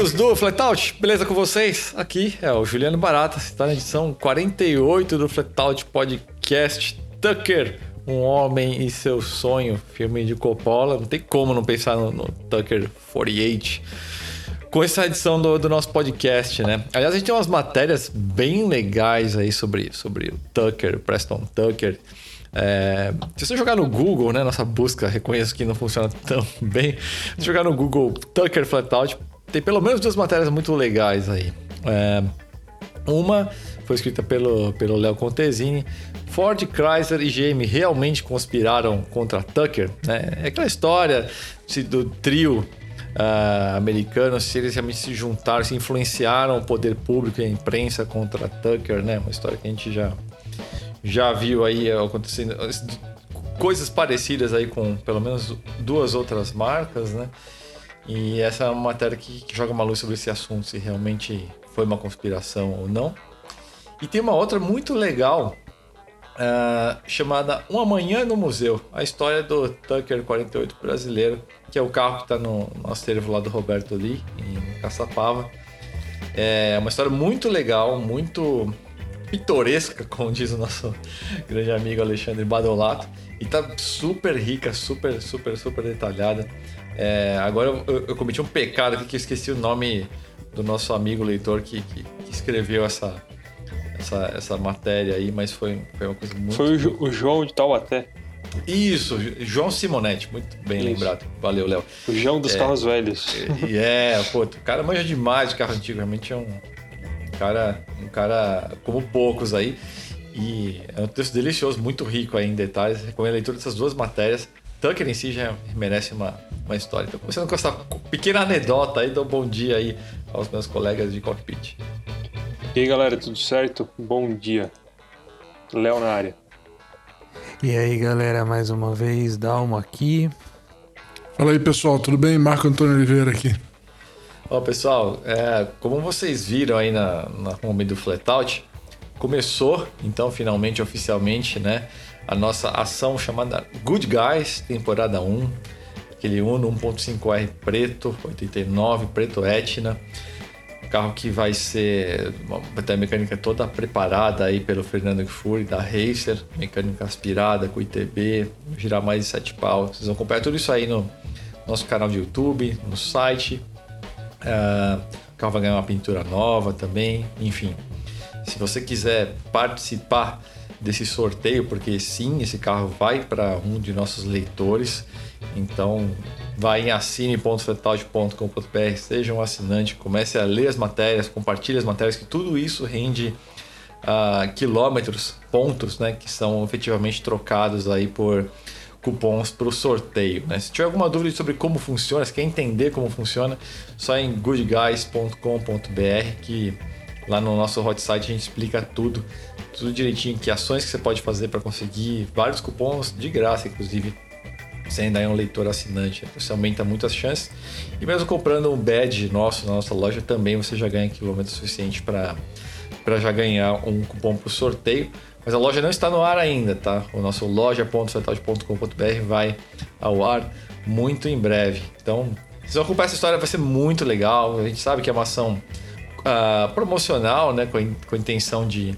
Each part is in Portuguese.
amigos do Flatout, beleza com vocês? Aqui é o Juliano Barata, está na edição 48 do Flatout Podcast. Tucker, um homem e seu sonho, filme de Coppola. Não tem como não pensar no, no Tucker 48 com essa edição do, do, nosso podcast, né? Aliás, a gente tem umas matérias bem legais aí sobre, sobre o Tucker, o Preston Tucker. É, se você jogar no Google, né? Nossa busca, reconheço que não funciona tão bem. Se jogar no Google Tucker Flatout, tem pelo menos duas matérias muito legais aí. É, uma foi escrita pelo pelo Léo Contesini. Ford, Chrysler e GM realmente conspiraram contra Tucker. Né? É aquela história do trio uh, se eles realmente se juntaram, se influenciaram o poder público e a imprensa contra Tucker, né? Uma história que a gente já, já viu aí acontecendo. Coisas parecidas aí com pelo menos duas outras marcas, né? E essa é uma matéria que, que joga uma luz sobre esse assunto, se realmente foi uma conspiração ou não. E tem uma outra muito legal uh, chamada Um Amanhã no Museu, a história do Tucker 48 brasileiro, que é o carro que está no nosso acervo lá do Roberto Lee, em Caçapava. É uma história muito legal, muito pitoresca, como diz o nosso grande amigo Alexandre Badolato. E tá super rica, super, super, super detalhada. É, agora eu, eu, cometi um pecado aqui que eu esqueci o nome do nosso amigo leitor que, que, que escreveu essa, essa, essa matéria aí, mas foi, foi uma coisa muito. Foi o, o João de Taubaté. Isso, João Simonetti, muito bem Isso. lembrado. Valeu, Léo. O João dos é, carros velhos. É, é, pô, o cara manja demais de carro antigo, realmente é um cara, um cara como poucos aí. E é um texto delicioso, muito rico aí em detalhes. Recomendo a leitura dessas duas matérias. Tucker em si já merece uma, uma história. Então, começando com essa pequena anedota aí, dou um bom dia aí aos meus colegas de cockpit. E aí galera, tudo certo? Bom dia. Léo na área. E aí galera, mais uma vez, Dalmo aqui. Fala aí pessoal, tudo bem? Marco Antônio Oliveira aqui. Ó pessoal, é, como vocês viram aí na, na home do Flatout, começou então finalmente, oficialmente, né? A nossa ação chamada Good Guys, temporada 1. Aquele Uno 1.5R preto, 89, preto Etna carro que vai ser vai ter a mecânica toda preparada aí pelo Fernando Kfouri da Racer, mecânica aspirada com ITB, girar mais de 7 pau. Vocês vão acompanhar tudo isso aí no nosso canal de YouTube, no site. Uh, o carro vai ganhar uma pintura nova também, enfim. Se você quiser participar desse sorteio, porque sim, esse carro vai para um de nossos leitores. Então, vai em assine.fetalde.com.br, seja um assinante, comece a ler as matérias, compartilhe as matérias, que tudo isso rende uh, quilômetros, pontos, né, que são efetivamente trocados aí por cupons para o sorteio. Né? Se tiver alguma dúvida sobre como funciona, se quer entender como funciona, só em goodguys.com.br que lá no nosso hot site a gente explica tudo, tudo direitinho, que ações que você pode fazer para conseguir vários cupons de graça, inclusive você ainda é um leitor assinante, você aumenta muito as chances. E mesmo comprando um badge nosso na nossa loja, também você já ganha quilômetro suficiente para já ganhar um cupom para o sorteio. Mas a loja não está no ar ainda, tá? O nosso loja.fetalde.com.br vai ao ar muito em breve. Então, se você acompanhar essa história, vai ser muito legal. A gente sabe que é uma ação uh, promocional, né? Com com a intenção de,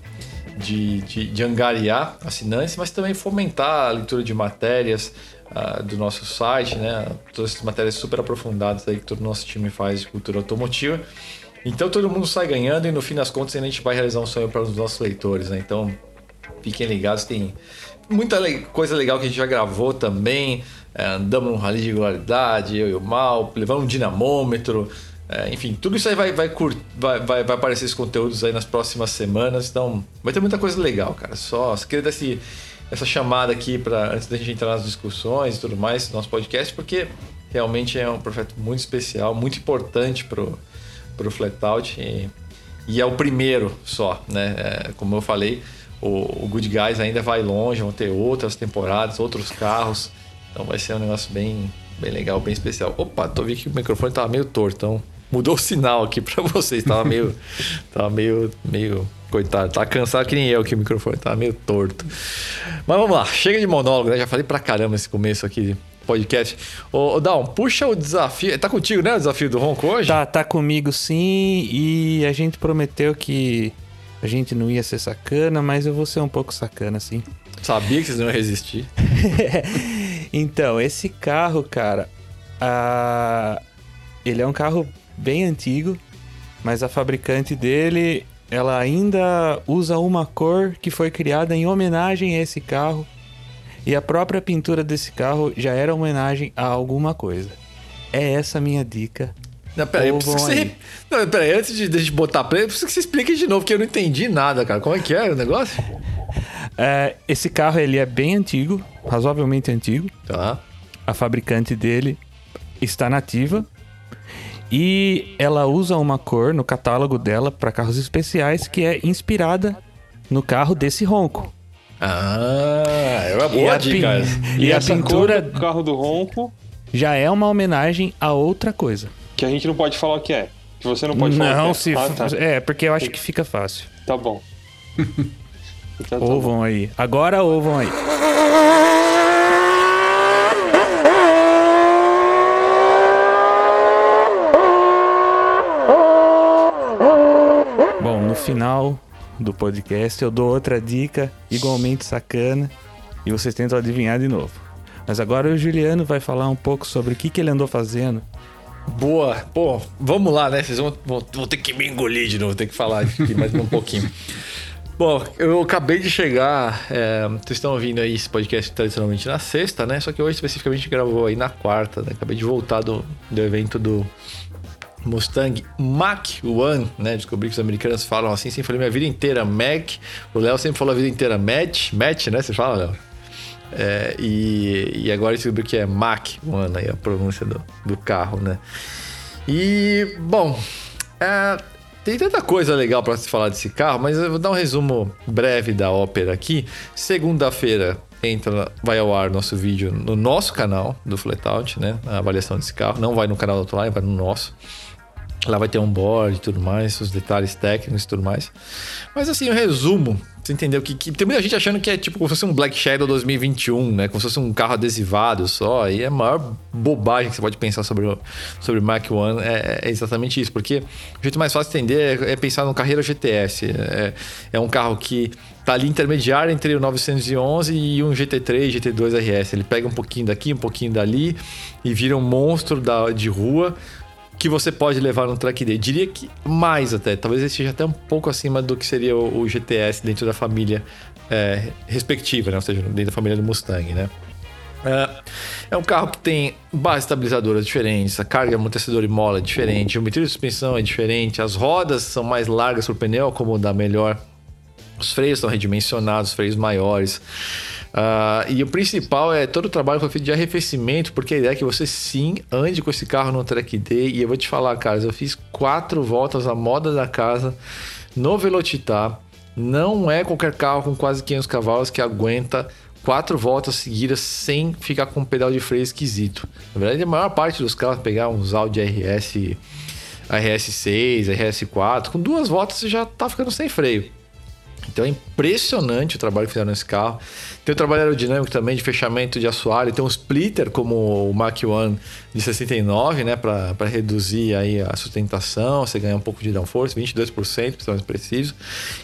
de, de, de angariar assinantes, mas também fomentar a leitura de matérias, uh, do nosso site, né? Todas essas matérias super aprofundadas aí que todo o nosso time faz de cultura automotiva. Então todo mundo sai ganhando e no fim das contas a gente vai realizar um sonho para os nossos leitores, né? Então fiquem ligados, tem muita coisa legal que a gente já gravou também. É, andamos num rally de regularidade, eu e o Mal, levamos um dinamômetro. É, enfim, tudo isso aí vai, vai, vai, vai, vai aparecer esses conteúdos aí nas próximas semanas. Então vai ter muita coisa legal, cara. Só, só queria dar esse essa chamada aqui para antes da gente entrar nas discussões e tudo mais do nosso podcast, porque realmente é um projeto muito especial, muito importante pro pro Flatout e, e é o primeiro só, né? É, como eu falei, o, o Good Guys ainda vai longe, vão ter outras temporadas, outros carros, então vai ser um negócio bem bem legal, bem especial. Opa, tô vendo que o microfone tava meio torto, então mudou o sinal aqui para vocês, tava meio tava meio meio Coitado, tá cansado que nem eu que o microfone tá meio torto. Mas vamos lá, chega de monólogo, né? Já falei pra caramba esse começo aqui podcast. Ô, ô Dal, puxa o desafio. Tá contigo, né? O desafio do Ronco hoje? Tá, tá comigo sim. E a gente prometeu que a gente não ia ser sacana, mas eu vou ser um pouco sacana, sim. Sabia que vocês não iam resistir. então, esse carro, cara, a... ele é um carro bem antigo, mas a fabricante dele, ela ainda usa uma cor que foi criada em homenagem a esse carro. E a própria pintura desse carro já era homenagem a alguma coisa. É essa a minha dica. Não, peraí, eu preciso que você... Não, peraí, antes de, de botar play, eu preciso que você explique de novo, porque eu não entendi nada, cara. Como é que é o negócio? É, esse carro ele é bem antigo, razoavelmente antigo. Tá. A fabricante dele está nativa. E ela usa uma cor no catálogo dela para carros especiais que é inspirada no carro desse ronco. Ah, é uma boa dica. E, e a pintura do carro do ronco já é uma homenagem a outra coisa. Que a gente não pode falar o que é. Que você não pode não, falar. Não, é. se. Ah, tá. É, porque eu acho que fica fácil. Tá bom. então, tá ouvam bom. aí. Agora ouvam aí. no final do podcast eu dou outra dica igualmente sacana e vocês tentam adivinhar de novo. Mas agora o Juliano vai falar um pouco sobre o que, que ele andou fazendo. Boa, pô, vamos lá, né? Vocês vão, vão, vão ter que me engolir de novo, ter que falar aqui mais um pouquinho. Bom, eu acabei de chegar. É, vocês estão ouvindo aí esse podcast tradicionalmente na sexta, né? Só que hoje especificamente gravou aí na quarta, né? Acabei de voltar do, do evento do Mustang Mach One, né? Descobri que os americanos falam assim, sempre falei minha vida inteira Mac. O Léo sempre falou a vida inteira Match, Match, né? Você fala, Léo? É, e, e agora descobri que é Mach One, aí a pronúncia do, do carro, né? E, bom, é, tem tanta coisa legal para se falar desse carro, mas eu vou dar um resumo breve da ópera aqui. Segunda-feira entra, vai ao ar nosso vídeo no nosso canal do Flatout, né? A avaliação desse carro. Não vai no canal do Autoline, vai no nosso. Lá vai ter um board e tudo mais, os detalhes técnicos e tudo mais. Mas assim, o resumo, você entendeu que, que, tem muita gente achando que é tipo como se fosse um Black Shadow 2021, né? Como se fosse um carro adesivado só. E é a maior bobagem que você pode pensar sobre o sobre Mac One é, é exatamente isso. Porque o jeito mais fácil de entender é, é pensar no Carreira GTS. É, é um carro que tá ali intermediário entre o 911 e um GT3, GT2 RS. Ele pega um pouquinho daqui, um pouquinho dali e vira um monstro da, de rua que você pode levar no track day. Diria que mais até, talvez esteja até um pouco acima do que seria o, GTS dentro da família é, respectiva, né? ou seja, dentro da família do Mustang, né? É, é um carro que tem bases estabilizadoras diferentes, a carga amortecedor e mola é diferente, o metrô de suspensão é diferente, as rodas são mais largas para o pneu, como da melhor, os freios são redimensionados, freios maiores. Uh, e o principal é todo o trabalho foi feito de arrefecimento, porque a ideia é que você sim ande com esse carro no track day. E eu vou te falar, cara, eu fiz quatro voltas à moda da casa no Velocitar. Não é qualquer carro com quase 500 cavalos que aguenta quatro voltas seguidas sem ficar com um pedal de freio esquisito. Na verdade, a maior parte dos carros pegar uns Audi RS, RS6, RS4, com duas voltas você já tá ficando sem freio. Então é impressionante o trabalho que fizeram nesse carro. Tem o trabalho aerodinâmico também de fechamento de assoalho. Tem um splitter como o Mach 1 de 69, né? Para reduzir aí a sustentação, você ganha um pouco de downforce, 22%, para ser mais preciso.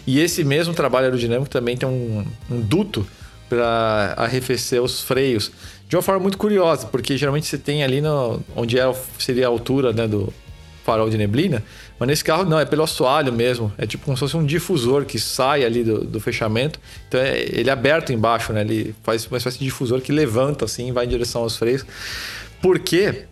E esse mesmo trabalho aerodinâmico também tem um, um duto para arrefecer os freios. De uma forma muito curiosa, porque geralmente você tem ali no, onde é, seria a altura né, do farol de neblina, mas nesse carro não, é pelo assoalho mesmo. É tipo como se fosse um difusor que sai ali do, do fechamento. Então é, ele é aberto embaixo, né? Ele faz uma espécie de difusor que levanta assim vai em direção aos freios. Porque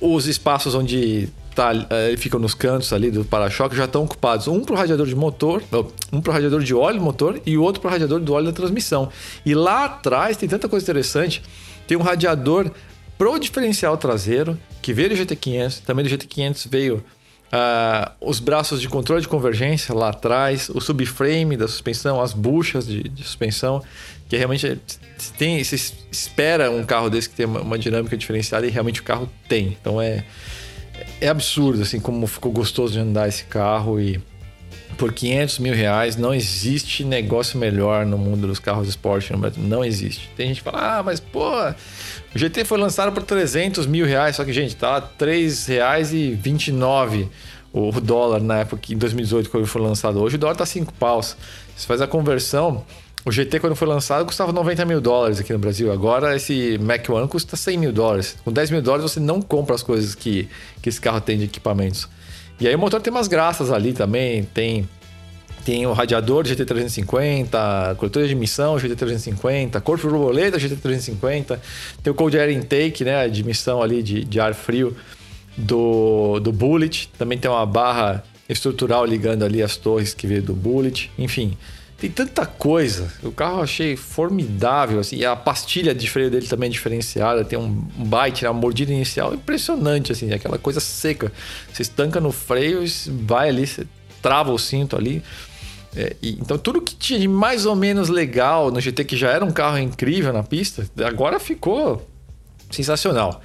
os espaços onde tá, é, ficam nos cantos ali do para-choque já estão ocupados. Um para o radiador de motor, um para o radiador de óleo motor e o outro para o radiador do óleo da transmissão. E lá atrás tem tanta coisa interessante. Tem um radiador pro diferencial traseiro, que veio do GT500, também do GT500 veio Uh, os braços de controle de convergência lá atrás, o subframe da suspensão, as buchas de, de suspensão, que realmente tem, se espera um carro desse que tem uma, uma, dinâmica diferenciada e realmente o carro tem. Então é, é absurdo assim como ficou gostoso de andar esse carro e por 500 mil reais. Não existe negócio melhor no mundo dos carros esporte no Brasil. Não existe. Tem gente que fala, ah, mas pô, o GT foi lançado por 300 mil reais. Só que, gente, tá R$ 3,29 o dólar na época, em 2018, quando foi lançado. Hoje o dólar tá 5 paus. Você faz a conversão. O GT, quando foi lançado, custava 90 mil dólares aqui no Brasil. Agora, esse Mac One custa 100 mil dólares. Com 10 mil dólares, você não compra as coisas que, que esse carro tem de equipamentos. E aí, o motor tem umas graças ali também. Tem, tem o radiador GT350, coletor de emissão GT350, corpo borboleta GT350. Tem o Cold Air Intake, né? A admissão ali de, de ar frio do, do Bullet. Também tem uma barra estrutural ligando ali as torres que veio do Bullet. Enfim, tem tanta coisa. O carro eu achei formidável, assim. A pastilha de freio dele também é diferenciada. Tem um bite, né, uma mordida inicial impressionante, assim. Aquela coisa seca. Você estanca no freio, vai ali, você trava o cinto ali. É, e, então tudo que tinha de mais ou menos legal no GT, que já era um carro incrível na pista, agora ficou sensacional.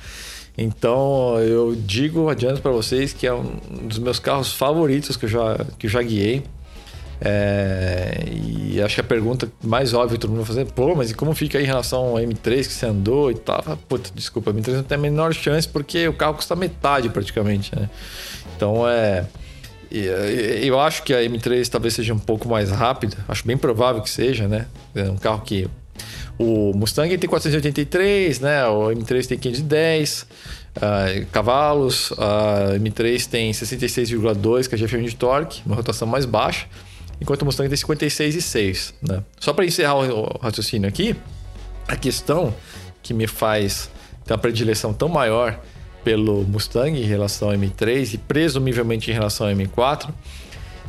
Então eu digo, adianto para vocês que é um dos meus carros favoritos que eu já, que eu já guiei. É, e acho que a pergunta mais óbvia que todo mundo vai fazer, pô, mas e como fica aí em relação ao M3 que você andou e tal? Puta, desculpa, o M3 não tem a menor chance porque o carro custa metade praticamente, né? Então é. Eu acho que a M3 talvez seja um pouco mais rápida, acho bem provável que seja, né? É um carro que. O Mustang tem 483, né? O M3 tem 510 uh, cavalos, a M3 tem 66,2 kgfm de torque, uma rotação mais baixa enquanto o Mustang tem 56,6. Né? Só para encerrar o raciocínio aqui, a questão que me faz ter uma predileção tão maior pelo Mustang em relação ao M3 e presumivelmente em relação ao M4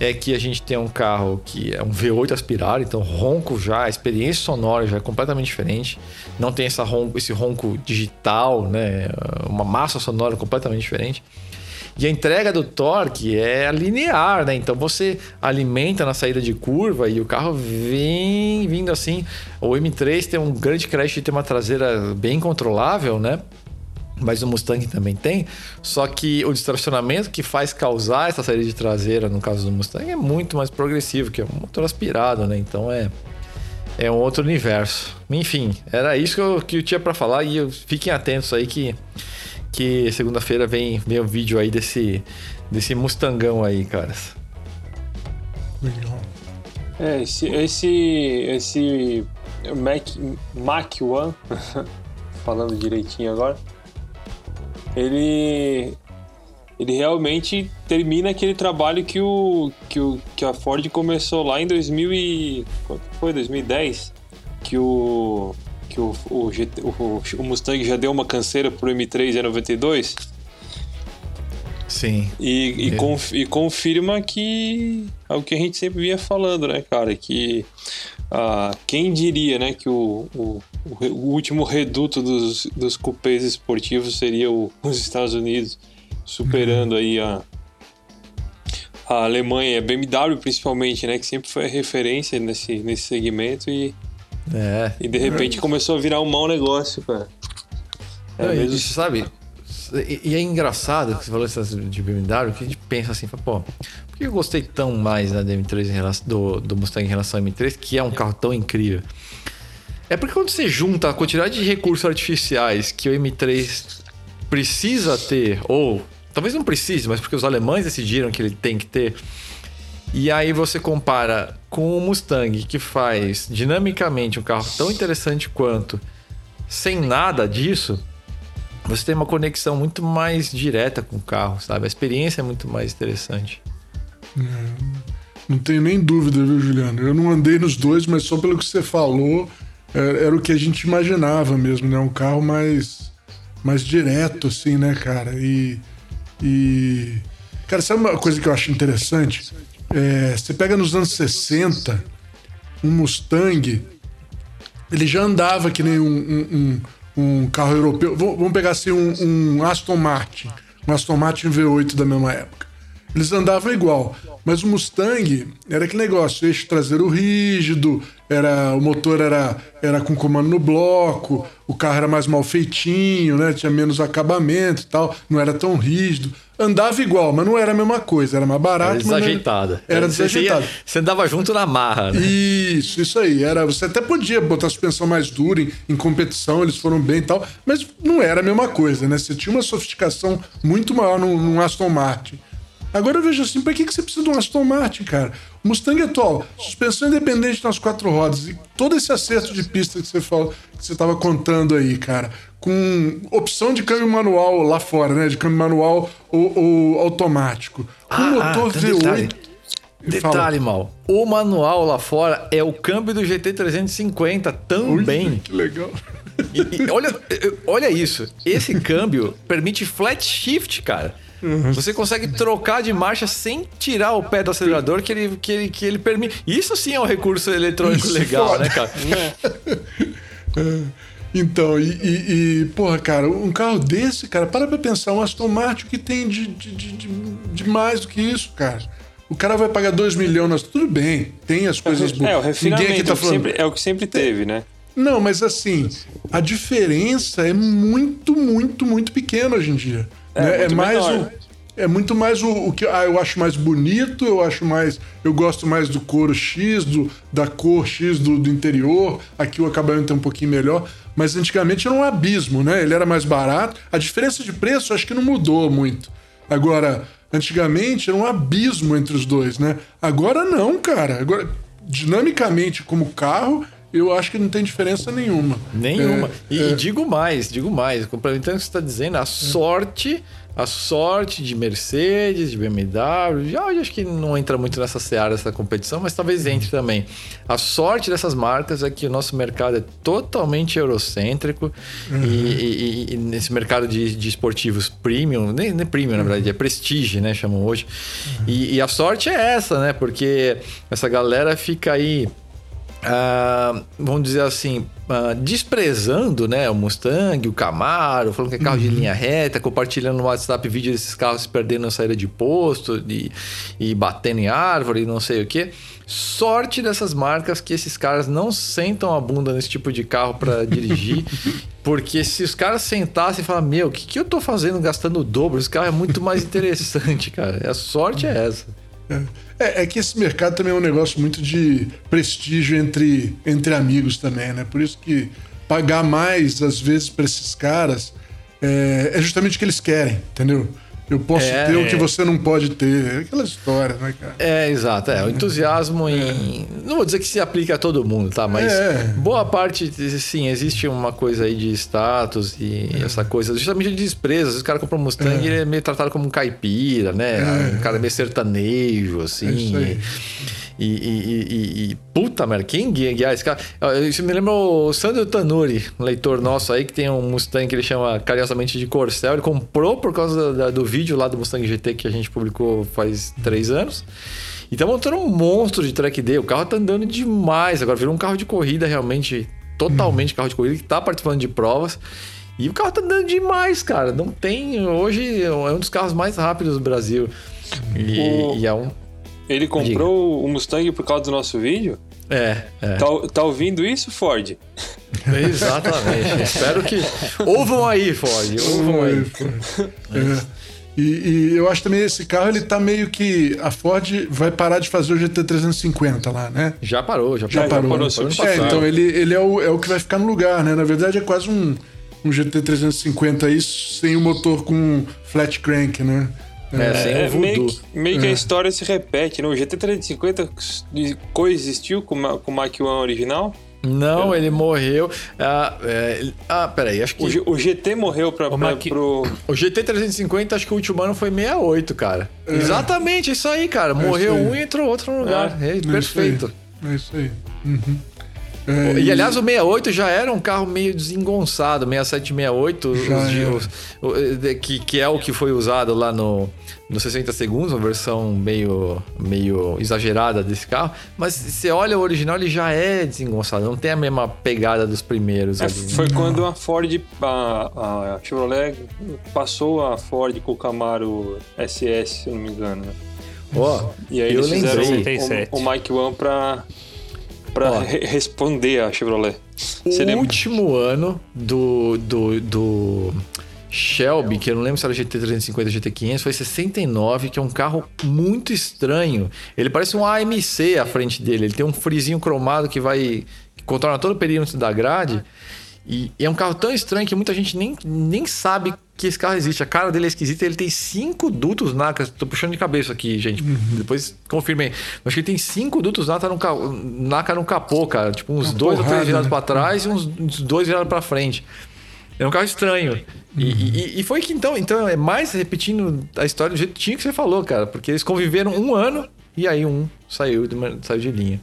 é que a gente tem um carro que é um V8 aspirado, então ronco já, a experiência sonora já é completamente diferente. Não tem essa ronco, esse ronco digital, né? Uma massa sonora completamente diferente. E a entrega do torque é linear, né? Então você alimenta na saída de curva e o carro vem vindo assim. O M3 tem um grande crédito de ter uma traseira bem controlável, né? Mas o Mustang também tem. Só que o distracionamento que faz causar essa saída de traseira, no caso do Mustang, é muito mais progressivo, que é um motor aspirado, né? Então é, é um outro universo. Enfim, era isso que eu, que eu tinha para falar e fiquem atentos aí que que segunda-feira vem, vem o vídeo aí desse, desse Mustangão aí, caras. É, esse, esse, esse Mac, Mac One, falando direitinho agora, ele, ele realmente termina aquele trabalho que, o, que, o, que a Ford começou lá em 2000 e, foi 2010, que o que o, o, GT, o, o, Mustang já deu uma canseira pro M3 E92. Sim. E, e, conf, e, confirma que é o que a gente sempre vinha falando, né, cara? Que ah, quem diria, né, que o, o, o último reduto dos, dos cupês esportivos seria o, os Estados Unidos, superando uhum. aí a, a Alemanha, a BMW principalmente, né, que sempre foi referência nesse, nesse segmento e é. E de repente começou a virar um mau negócio, cara. É Não, mesmo... sabe? E, é engraçado que você falou isso de BMW, que a gente pensa assim, pô, por que eu gostei tão mais da M3 em relação, do, do Mustang em relação ao M3, que é um carro tão incrível? É porque quando você junta a quantidade de recursos artificiais que o M3 precisa ter, ou talvez não precise, mas porque os alemães decidiram que ele tem que ter, e aí você compara com o Mustang, que faz dinamicamente um carro tão interessante quanto, sem nada disso, você tem uma conexão muito mais direta com o carro, sabe? A experiência é muito mais interessante. É, não tenho nem dúvida, viu, Juliano? Eu não andei nos dois, mas só pelo que você falou, era, é, era o que a gente imaginava mesmo, né? Um carro mais, mais direto, assim, né, cara? E, e. Cara, sabe uma coisa que eu acho interessante? É, você pega nos anos 60, um Mustang, ele já andava que nem um, um, um, carro europeu. Vamos pegar assim um, um, Aston Martin, um Aston Martin V8 da mesma época. Eles andavam igual. Mas o Mustang era aquele negócio, eixo traseiro rígido, era o motor era, era com comando no bloco, o carro era mais mal feitinho, né? Tinha menos acabamento e tal, não era tão rígido. Andava igual, mas não era a mesma coisa, era mais barato. Era desajeitada. Era, era você desajeitada. Ia, você andava junto na marra, né? Isso, isso aí. Era, você até podia botar a suspensão mais dura em, em competição, eles foram bem e tal, mas não era a mesma coisa, né? Você tinha uma sofisticação muito maior no, no Aston Martin. Agora eu vejo assim, pra que, que você precisa de um Aston Martin, cara? O Mustang atual, suspensão independente nas quatro rodas e todo esse acerto de pista que você falou, que você tava contando aí, cara, com opção de câmbio manual lá fora, né? De câmbio manual ou, ou automático. Com Ah, motor ah, V8. detalhe. Detalhe, mal. O manual lá fora é o câmbio do GT350 também. Ui, que legal. E, e olha, olha isso. Esse câmbio permite flat shift, cara. Uhum. Você consegue trocar de marcha sem tirar o pé do acelerador que ele, que ele, que ele permite. Isso sim é um recurso eletrônico Isso legal, foda. né, cara? Então, e, e, e, porra, cara, um carro desse, cara, para pra pensar, um Aston Martin que tem de, de, de, de- de mais do que isso, cara. O cara vai pagar 2 milhões, mas tudo bem, tem as coisas boas. É, o Ninguém aqui tá é falando. sempre- é o que sempre teve, né? Não, mas assim, a diferença é muito, muito, muito pequena hoje em dia. É, né? muito mais menor. o, é muito mais o, o que ah, eu acho mais bonito, eu acho mais. Eu gosto mais do couro X, do, da cor X do, do interior. Aqui o acabamento é um pouquinho melhor. Mas antigamente era um abismo, né? Ele era mais barato. A diferença de preço acho que não mudou muito. Agora, antigamente era um abismo entre os dois, né? Agora não, cara. Agora, dinamicamente, como carro, eu acho que não tem diferença nenhuma. Nenhuma. É, e, é. E digo mais, digo mais, complementando o que você está dizendo, a sorte, a sorte de Mercedes, de BMW, já acho que não entra muito nessa seara dessa competição, mas talvez entre também. A sorte dessas marcas é que o nosso mercado é totalmente eurocêntrico Uhum. e, e- e- nesse mercado de, de esportivos premium, nem, nem premium na verdade, é prestige, né, chamam hoje. Uhum. E, e a sorte é essa, né, porque essa galera fica aí ah, vamos dizer assim, ah, desprezando né, o Mustang, o Camaro, falando que é carro de linha reta, compartilhando no WhatsApp vídeo desses carros se perdendo na saída de posto e, e batendo em árvore e não sei o que. Sorte dessas marcas que esses caras não sentam a bunda nesse tipo de carro para dirigir, porque se os caras sentassem e falar, meu, o que, que eu tô fazendo gastando o dobro? Esse carro é muito mais interessante, cara. A sorte é essa. É, é que esse mercado também é um negócio muito de prestígio entre, entre amigos também, né? Por isso que pagar mais, às vezes, para esses caras é, é justamente o que eles querem, entendeu? Eu posso É, ter o é. que você não pode ter. É aquela história, né, cara? É, exato. É, o entusiasmo em. Não vou dizer que se aplica a todo mundo, tá? Mas É. boa parte, sim, existe uma coisa aí de status e essa coisa, justamente de desprezo. Os caras compram um Mustang e ele é meio tratado como um caipira, né? Um cara meio sertanejo, assim. É isso aí. E, e, e- e- e- puta merda, quem guia, esse cara? Ah, Isso me lembra o Sandro Tanuri, um leitor nosso aí, que tem um Mustang que ele chama carinhosamente de Corcel. Ele comprou por causa da- do vídeo lá do Mustang GT que a gente publicou faz três anos. E tá montando um monstro de track day. O carro tá andando demais. Agora virou um carro de corrida realmente, totalmente carro de corrida, que tá participando de provas. E o carro tá andando demais, cara. Não tem. Hoje é um dos carros mais rápidos do Brasil. E, O- e é um. Ele comprou o Mustang por causa do nosso vídeo? É, é. Tá, tá ouvindo isso, Ford? Exatamente. Espero que. Ouvam aí, Ford. Ouvam aí. É. E, e eu acho também esse carro, ele tá meio que. A Ford vai parar de fazer o GT350 lá, né? Já parou, já, Já parou. parou, Parou parou. É, então ele, ele é, o, é o que vai ficar no lugar, né? Na verdade é quase um, um GT350 aí, sem o motor com flat crank, né? É, sem o voodoo. meio que, meio que É. a história se repete, né? O GT350 coexistiu com, o com o Mach 1 original. Não, ele morreu. Ah, é, ah, peraí, acho que. O, G- o GT morreu pra, O pra- Mach- pro... O GT350, acho que o último ano foi 68, cara. Exatamente, isso aí, cara. Morreu É. aí. um e entrou outro no lugar. É, É isso perfeito. aí. É isso aí. Uhum. É, E aliás, o 68 já era um carro meio desengonçado, 67 68, os os- o- eh, que, que é o que foi usado lá no, no 60 segundos, uma versão meio, meio exagerada desse carro. Mas se você olha o original, ele já é desengonçado, não tem a mesma pegada dos primeiros É, ali. né? foi quando a Ford, a, a Chevrolet passou a Ford com o Camaro SS, se eu não me engano. né? Ó, E aí eu eles fizeram lembrei. o, 67. o Mike One pra, pra Ó. re- responder a Chevrolet. Você O lembra? último ano do, do, do Shelby, que eu não lembro se era GT350 ou GT500, foi 69, que é um carro muito estranho. Ele parece um AMC à frente dele. Ele tem um frisinho cromado que vai que contorna todo o perímetro da grade. E, e é um carro tão estranho que muita gente nem, nem sabe que esse carro existe. A cara dele é esquisita. Ele tem cinco dutos NACA. Tô puxando de cabeça aqui, gente. Depois confirmei. Mas que ele tem cinco dutos NACA no, ca- NACA no capô, cara. Tipo, uns Uma dois ou três virados né? pra trás e uns, dois virados pra frente. É um carro estranho. E, e- e foi que então, então é mais repetindo a história do jeitinho que você falou, cara. Porque eles conviveram um ano e aí um saiu de, uma- saiu de linha.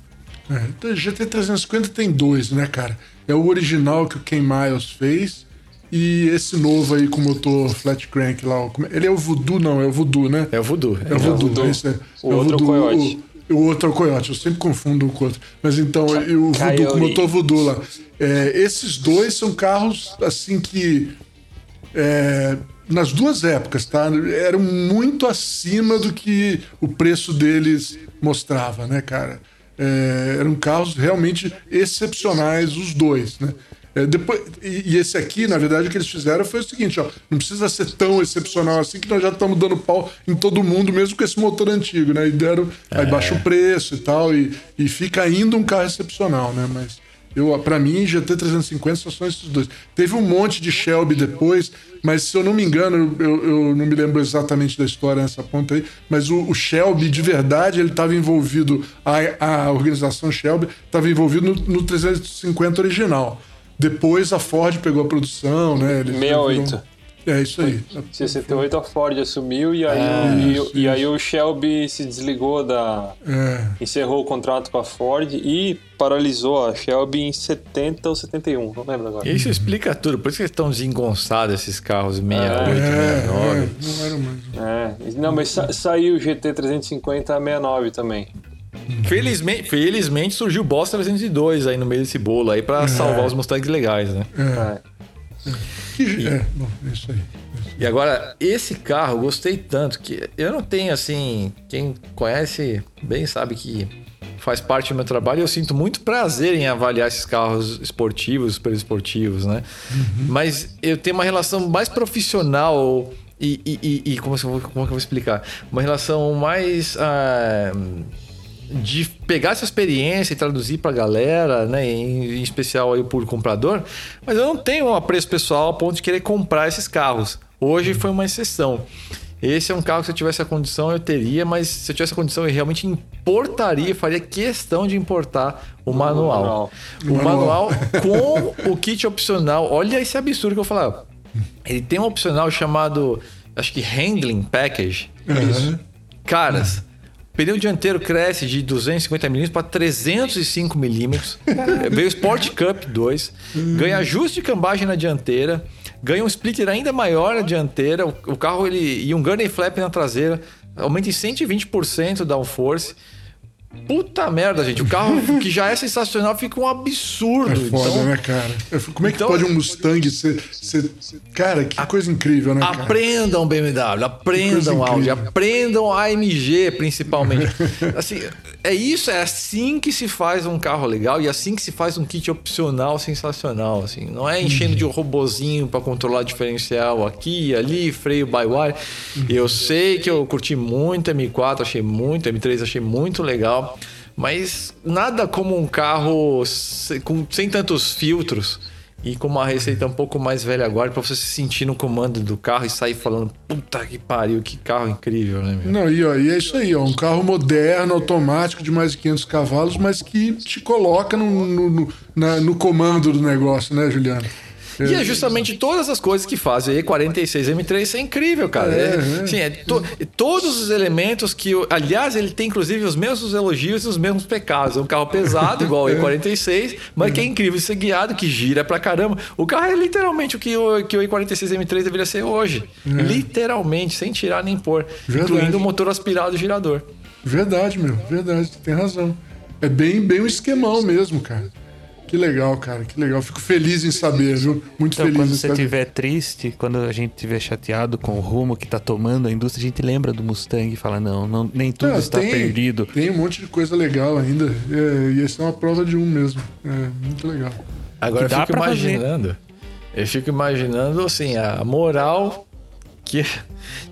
É, então, GT350 tem dois, né, cara? É o original que o Ken Miles fez e esse novo aí com motor flat crank lá. é- Ele é o Voodoo, não, é o Voodoo, né? É o voodoo. É o Voodoo. Voodoo. é, O é outro é o Coyote. O, o outro é o Coyote, eu sempre confundo um com o outro. Mas então, e o Voodoo com Coyote. motor Voodoo lá. É, esses dois são carros, assim, que. é, nas duas épocas, tá? Eram muito acima do que o preço deles mostrava, né, cara? É, eram carros realmente excepcionais, os dois, né? É, depois, e, e esse aqui, na verdade, o que eles fizeram foi o seguinte, ó, não precisa ser tão excepcional assim que nós já estamos dando pau em todo mundo, mesmo com esse motor antigo, né? E deram, aí baixa o preço e tal, e, e fica ainda um carro excepcional, né? Mas eu, para mim, GT350 só são esses dois. Teve um monte de Shelby depois, mas se eu não me engano, eu, eu não me lembro exatamente da história nessa ponta aí, mas o, o Shelby, de verdade, ele estava envolvido, a, a organização Shelby estava envolvido no, no 350 original. Depois a Ford pegou a produção, né? Eles 68. É isso aí. 68 a Ford assumiu e aí, Ah, o, e- isso, e, aí o Shelby se desligou da. É. encerrou o contrato com a Ford e paralisou a Shelby em 70 ou 71, não lembro agora. Isso explica tudo. Por isso que eles estão desengonçados, esses carros 68, É, 69. é, não era mais. É, não, mas sa- saiu o GT350 a 69 também. Felizmente, felizmente surgiu o Boss 302 aí no meio desse bolo aí pra salvar os Mustangs legais, né? É. Que- é, bom, é isso aí. E agora, esse carro eu gostei tanto que eu não tenho assim. Quem conhece bem sabe que faz parte do meu trabalho e eu sinto muito prazer em avaliar esses carros esportivos, super esportivos, né? Mas eu tenho uma relação mais profissional e, e- e- e como, é que eu vou- como é que eu vou explicar? Uma relação mais. ah, de pegar essa experiência e traduzir pra galera, né, em, em especial aí o público comprador, mas eu não tenho um apreço pessoal a ponto de querer comprar esses carros. Hoje foi uma exceção. Esse é um carro que se eu tivesse a condição eu teria, mas se eu tivesse a condição eu realmente importaria, faria questão de importar o manual. O O manual manual. com o kit opcional. Olha esse absurdo que eu falava. Ele tem um opcional chamado, acho que Handling Package. Aham. Caras, o pneu dianteiro cresce de 250 milímetros para 305 milímetros. Veio o Sport Cup 2. Ganha ajuste de cambagem na dianteira. Ganha um splitter ainda maior na dianteira. O, o carro ele e um gunny flap na traseira. Aumenta em 120% o downforce. Puta merda, gente. O carro que já é sensacional fica um absurdo. É foda, então, né, cara? Como é que Então- pode um Mustang ser, ser- Cara, que coisa incrível, né, cara? Aprendam BMW, aprendam Audi, aprendam AMG principalmente. assim, é isso, é assim que se faz um carro legal e assim que se faz um kit opcional sensacional, assim. Não é enchendo de um robozinho para controlar diferencial aqui, ali, freio by wire. Eu sei que eu curti muito M4, achei muito, M3 achei muito legal. Mas nada como um carro se- com, sem tantos filtros e com uma receita um pouco mais velha agora para você se sentir no comando do carro e sair falando puta que pariu, que carro incrível, né, meu? Não, e, ó, e é isso aí, ó, um carro moderno, automático, de mais de 500 cavalos, mas que te coloca no, no, no- na- no comando do negócio, né, Juliano? E é justamente todas as coisas que fazem o E46 M3 ser incrível, cara. É, é, é. Sim, é to, todos os elementos que. Aliás, ele tem inclusive os mesmos elogios e os mesmos pecados. É um carro pesado, igual o E46, mas que é incrível ser guiado, que gira pra caramba. O carro é literalmente o que o, que o E46 M3 deveria ser hoje. É. Literalmente, sem tirar nem pôr. Verdade. Incluindo o motor aspirado girador. Verdade, meu. Verdade, tem razão. É bem, bem um esquemão mesmo, cara. Que legal, cara, que legal. Fico feliz em saber, viu? Muito então, feliz quando em você estiver triste, quando a gente estiver chateado com o rumo que está tomando a indústria, a gente lembra do Mustang e fala: não, não nem tudo é, está tem, perdido. Tem um monte de coisa legal ainda. É, e essa é uma prova de um mesmo. É muito legal. Agora eu fico imaginando. Fazer. Eu fico imaginando assim, a moral que.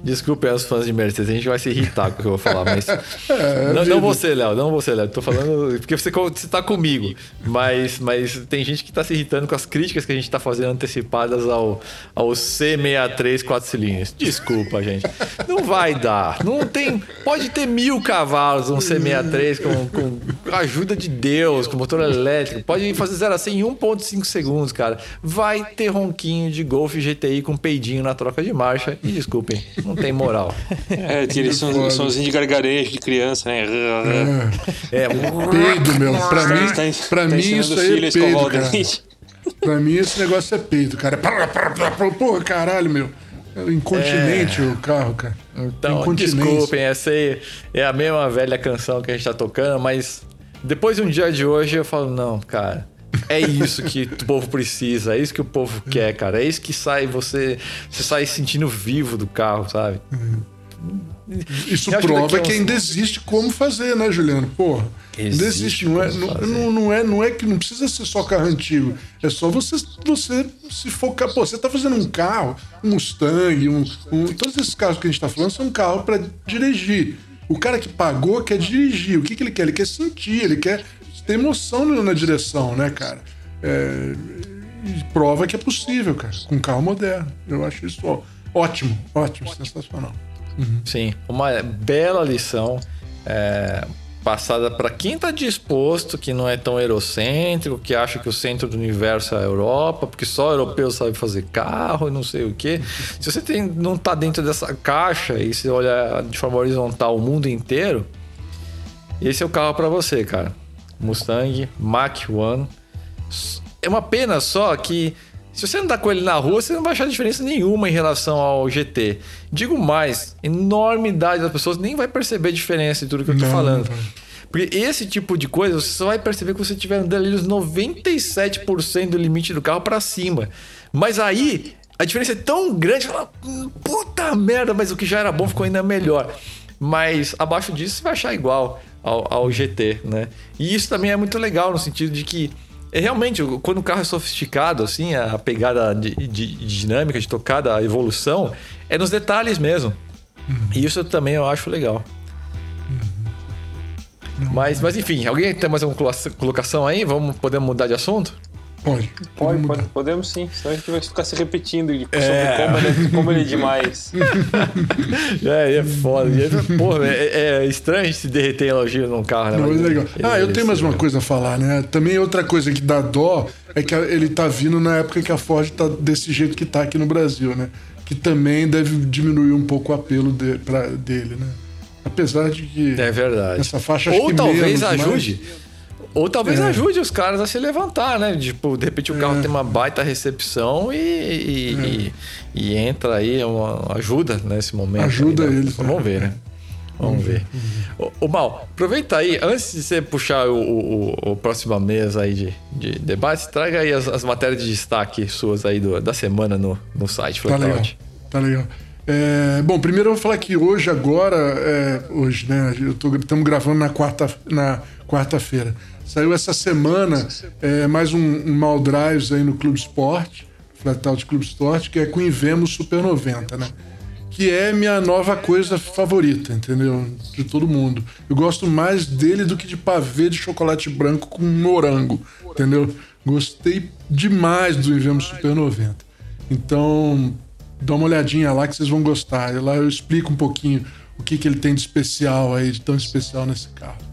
Desculpem os fãs de Mercedes, a gente vai se irritar com o que eu vou falar, mas. É, não, não você, Léo, não você, Léo. Tô falando. Porque você, você tá comigo. Mas, mas tem gente que tá se irritando com as críticas que a gente tá fazendo antecipadas ao, ao C63 4 cilindros. Desculpa, gente. Não vai dar. Não tem. Pode ter mil cavalos um C63 com, com ajuda de Deus, com motor elétrico. Pode fazer 0 a 100 em 1,5 segundos, cara. Vai ter ronquinho de Golf GTI com peidinho na troca de marcha. E desculpem, não tem moral. É, tira esse somzinho de gargarejo de criança, né? É, é peido, meu. Pra mim, tá, pra tá mim isso aí é peido, cara. Pra mim esse negócio é peido, cara. Porra, caralho, meu. Incontinente é... o carro, cara. Então, desculpem, essa aí é a mesma velha canção que a gente tá tocando, mas depois de um dia de hoje eu falo, não, cara. É isso que o povo precisa, é isso que o povo quer, cara. É isso que sai você, você sai sentindo vivo do carro, sabe? Isso prova que, ainda existe como fazer, né, Juliano? Porra. Existe, existe não, é, não, não, é, não é que não precisa ser só carro antigo. É só você, você se focar. Pô, você tá fazendo um carro, um Mustang, um, um todos esses carros que a gente tá falando são carros para dirigir. O cara que pagou quer dirigir. O que, que ele quer? Ele quer sentir, ele quer ter emoção na direção, né, cara? É, prova que é possível, cara, com carro moderno. Eu acho isso ó, ótimo, ótimo, sensacional. Uhum. Sim, uma bela lição. É, passada para quem está disposto, que não é tão eurocêntrico, que acha que o centro do universo é a Europa, porque só europeu sabe fazer carro e não sei o quê. Se você tem, não está dentro dessa caixa e se olha de forma horizontal o mundo inteiro, esse é o carro para você, cara. Mustang Mach 1. É uma pena só que se você andar com ele na rua, você não vai achar diferença nenhuma em relação ao GT. Digo mais, enormidade das pessoas nem vai perceber diferença em tudo que eu tô não, falando. Não. Porque esse tipo de coisa você só vai perceber quando você estiver andando ali os 97% do limite do carro para cima. Mas aí a diferença é tão grande, fala, puta merda, mas o que já era bom ficou ainda melhor. Mas abaixo disso você vai achar igual ao, ao GT, né? E isso também é muito legal no sentido de que é realmente, quando o carro é sofisticado, assim, a pegada de, de, de dinâmica, de tocada, a evolução, é nos detalhes mesmo. Uhum. E isso também eu acho legal. Uhum. Mas, mas enfim, alguém tem mais alguma colocação aí? Vamos, podemos mudar de assunto? Pode. Pode, pode, podemos sim. Senão a gente vai ficar se repetindo de, é. como, ele, como ele é demais. é, é foda. É, porra, é, é, estranho se derreter elogio num carro, né? Não, é legal. Ah, eu tenho mais uma coisa a falar, né? Também outra coisa que dá dó é que ele tá vindo na época que a Ford tá desse jeito que tá aqui no Brasil, né? Que também deve diminuir um pouco o apelo de, pra, dele, né? Apesar de que. É verdade. Essa faixa Ou talvez menos, ajude. Mas ou talvez é. ajude os caras a se levantar, né? Tipo, de repente o carro é. tem uma baita recepção e, e, é. e, e, entra aí, uma ajuda nesse momento. Ajuda ainda. eles. Vamos ver, né? Vamos ver. Uhum. O, Mal, aproveita aí, antes de você puxar o, o, o próxima mesa aí de, de debate, traga aí as, as, matérias de destaque suas aí do, da semana no, no site. Tá legal. Tá legal. É, bom, primeiro eu vou falar que hoje, agora, é, hoje, né? Estamos gravando na quarta-feira. Na quarta-feira. Saiu essa semana é, mais um, um Mal Drives aí no Clube Sport, Flatout Clube Sport, que é com Invemos Super 90, né? Que é minha nova coisa favorita, entendeu? De todo mundo. Eu gosto mais dele do que de pavê de chocolate branco com morango, entendeu? Gostei demais do Invemos Super 90. Então, dá uma olhadinha lá que vocês vão gostar. Lá eu explico um pouquinho o que, que ele tem de especial aí, de tão especial nesse carro.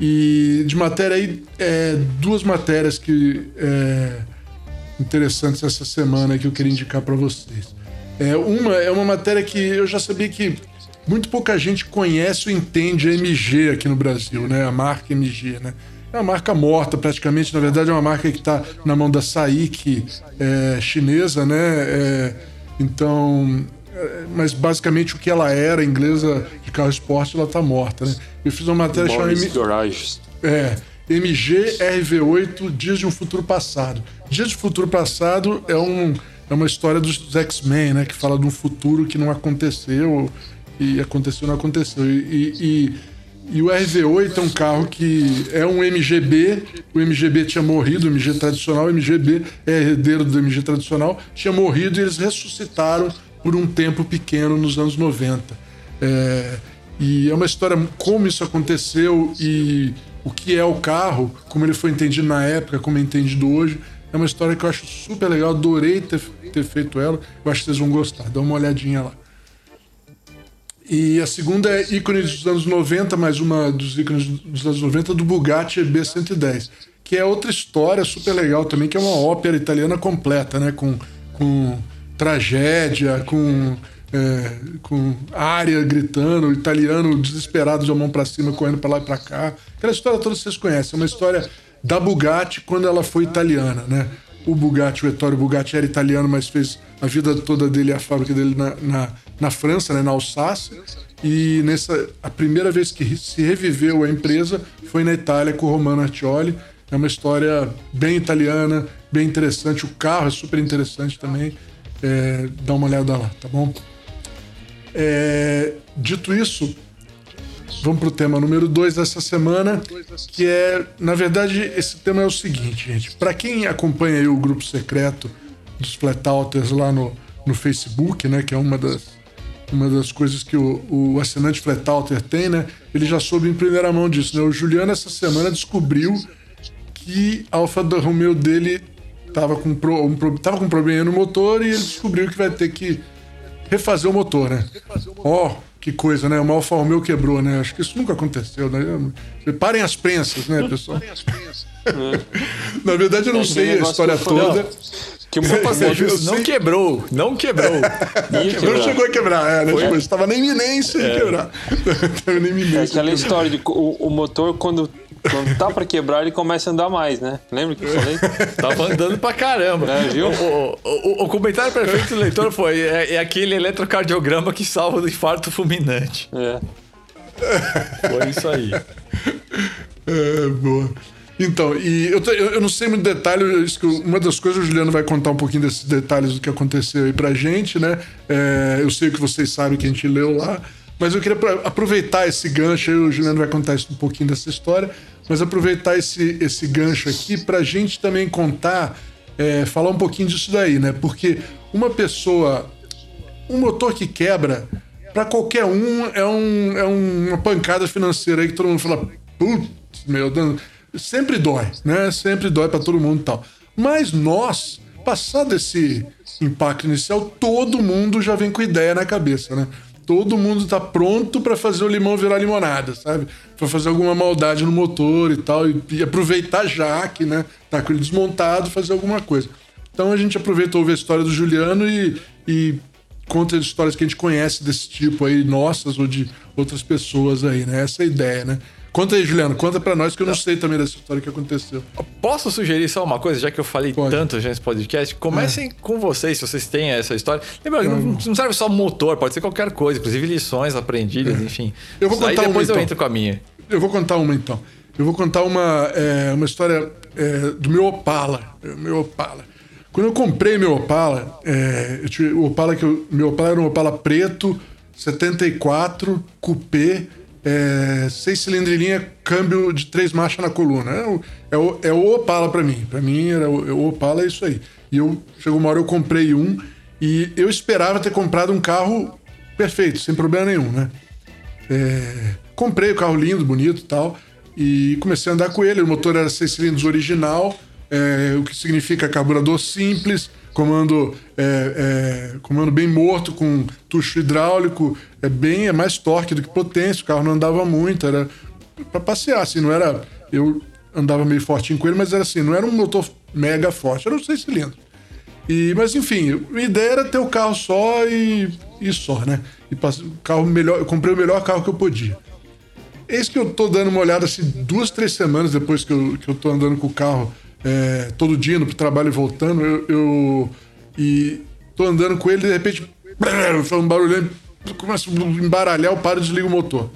E de matéria aí, é, duas matérias que é, interessantes essa semana que eu queria indicar para vocês. É uma, é uma matéria que eu já sabia que muito pouca gente conhece ou entende a MG aqui no Brasil, né? A marca MG, né? É uma marca morta, praticamente. Na verdade, é uma marca que está na mão da SAIC é, chinesa, né? É, então, mas basicamente o que ela era, inglesa de carro esporte, ela está morta, né? Eu fiz uma matéria chamada... É, MG RV8 Dias de um Futuro Passado. Dias de Futuro Passado é, um, é uma história dos X-Men, né? Que fala de um futuro que não aconteceu e aconteceu não aconteceu. E, e, e, o RV8 é um carro que é um MGB. O MGB tinha morrido, o MG tradicional. O MGB é herdeiro do MG tradicional. Tinha morrido e eles ressuscitaram por um tempo pequeno nos anos 90. É, e é uma história como isso aconteceu e o que é o carro, como ele foi entendido na época, como é entendido hoje. É uma história que eu acho super legal, adorei ter, ter feito ela. Eu acho que vocês vão gostar, dá uma olhadinha lá. E a segunda é ícone dos anos 90, mais uma dos ícones dos anos 90, do Bugatti EB110, que é outra história super legal também, que é uma ópera italiana completa, né? Com, com tragédia, com, é, com área gritando, italiano desesperado de mão para cima, correndo para lá e para cá. Aquela história toda vocês conhecem, é uma história da Bugatti quando ela foi italiana, né? O Bugatti, o Ettore Bugatti era italiano, mas fez a vida toda dele, a fábrica dele na, na, na França, né, na Alsácia. E nessa a primeira vez que se reviveu a empresa foi na Itália com o Romano Artioli. É uma história bem italiana, bem interessante. O carro é super interessante também. É, dá uma olhada lá, tá bom? É, dito isso, vamos para o tema número 2 dessa semana, que é, na verdade, esse tema é o seguinte, gente. Para quem acompanha o grupo secreto dos Flatalters lá no, no Facebook, né, que é uma das, uma das coisas que o, o assinante Flatalter tem, né, ele já soube em primeira mão disso. Né? O Juliano, essa semana, descobriu que a Alfa Romeo dele tava com, pro, um, tava com um problema no motor e ele descobriu que vai ter que refazer o motor, né? Ó, oh, que coisa, né? O Alfa Romeo quebrou, né? Acho que isso nunca aconteceu, né? Parem as prensas, né, pessoal? Parem as prensas. Na verdade, eu não é, sei a história toda. Que o fazer justo, não quebrou, não quebrou. não chegou a quebrar, é, né? Tipo, estava na iminência é. de quebrar. Estava na iminência. É aquela história de o, o motor, quando quando tá pra quebrar, ele começa a andar mais, né? Lembra que eu falei? Tava andando pra caramba. É, viu? O, o, o, comentário perfeito do leitor foi: é, é, aquele eletrocardiograma que salva do infarto fulminante. É. Foi isso aí. É, boa. Então, e eu, eu não sei muito detalhe, uma das coisas o Juliano vai contar um pouquinho desses detalhes do que aconteceu aí pra gente, né? É, eu sei que vocês sabem que a gente leu lá, mas eu queria aproveitar esse gancho aí, o Juliano vai contar um pouquinho dessa história, mas aproveitar esse, esse gancho aqui pra gente também contar, é, falar um pouquinho disso daí, né? Porque uma pessoa, um motor que quebra, para qualquer um é, um, é uma pancada financeira aí que todo mundo fala, putz, meu, sempre dói, né? Sempre dói para todo mundo e tal. Mas nós, passado esse impacto inicial, todo mundo já vem com ideia na cabeça, né? Todo mundo tá pronto para fazer o limão virar limonada, sabe? Para fazer alguma maldade no motor e tal, e, e, aproveitar já que, né, tá com ele desmontado, fazer alguma coisa. Então a gente aproveitou ver a história do Juliano e, e conta histórias que a gente conhece desse tipo aí, nossas ou de outras pessoas aí, né? Essa é a ideia, né? Conta aí, Juliano, conta para nós que eu não sei também dessa história que aconteceu. Posso sugerir só uma coisa, já que eu falei Pode. tanto já nesse podcast? Comecem é. com vocês, se vocês têm essa história. Lembra, não, não serve só motor, pode ser qualquer coisa, inclusive lições aprendidas, é. enfim. Eu vou contar Aí depois uma, eu então. entro com a minha. Eu vou contar uma então. Eu vou contar uma, é, uma história é, do meu Opala. Meu Opala. Quando eu comprei meu Opala, é, tive, o Opala que eu, meu Opala era um Opala preto, 74, coupé é, seis cilindrinha, câmbio de três marchas na coluna. É o, é o, é o Opala para mim. Para mim, era o, o, Opala é isso aí. E eu, chegou uma hora, eu comprei um e eu esperava ter comprado um carro perfeito, sem problema nenhum, né? É, comprei o carro lindo, bonito e tal, e comecei a andar com ele. O motor era seis cilindros original, é, o que significa carburador simples, comando, é, é, comando bem morto, com tucho hidráulico, é bem é mais torque do que potência. O carro não andava muito, era para passear, assim, não era. Eu andava meio fortinho com ele, mas era assim, não era um motor mega forte, era um seis cilindros. E, mas enfim, a ideia era ter o carro só e, e só, né? E carro melhor, eu comprei o melhor carro que eu podia. Eis que eu tô dando uma olhada assim, duas, três semanas depois que eu, que eu tô andando com o carro é, todo dia, indo pro trabalho e voltando, eu, eu, e tô andando com ele, de repente, faz um barulhão, começa a embaralhar, eu paro e desligo o motor.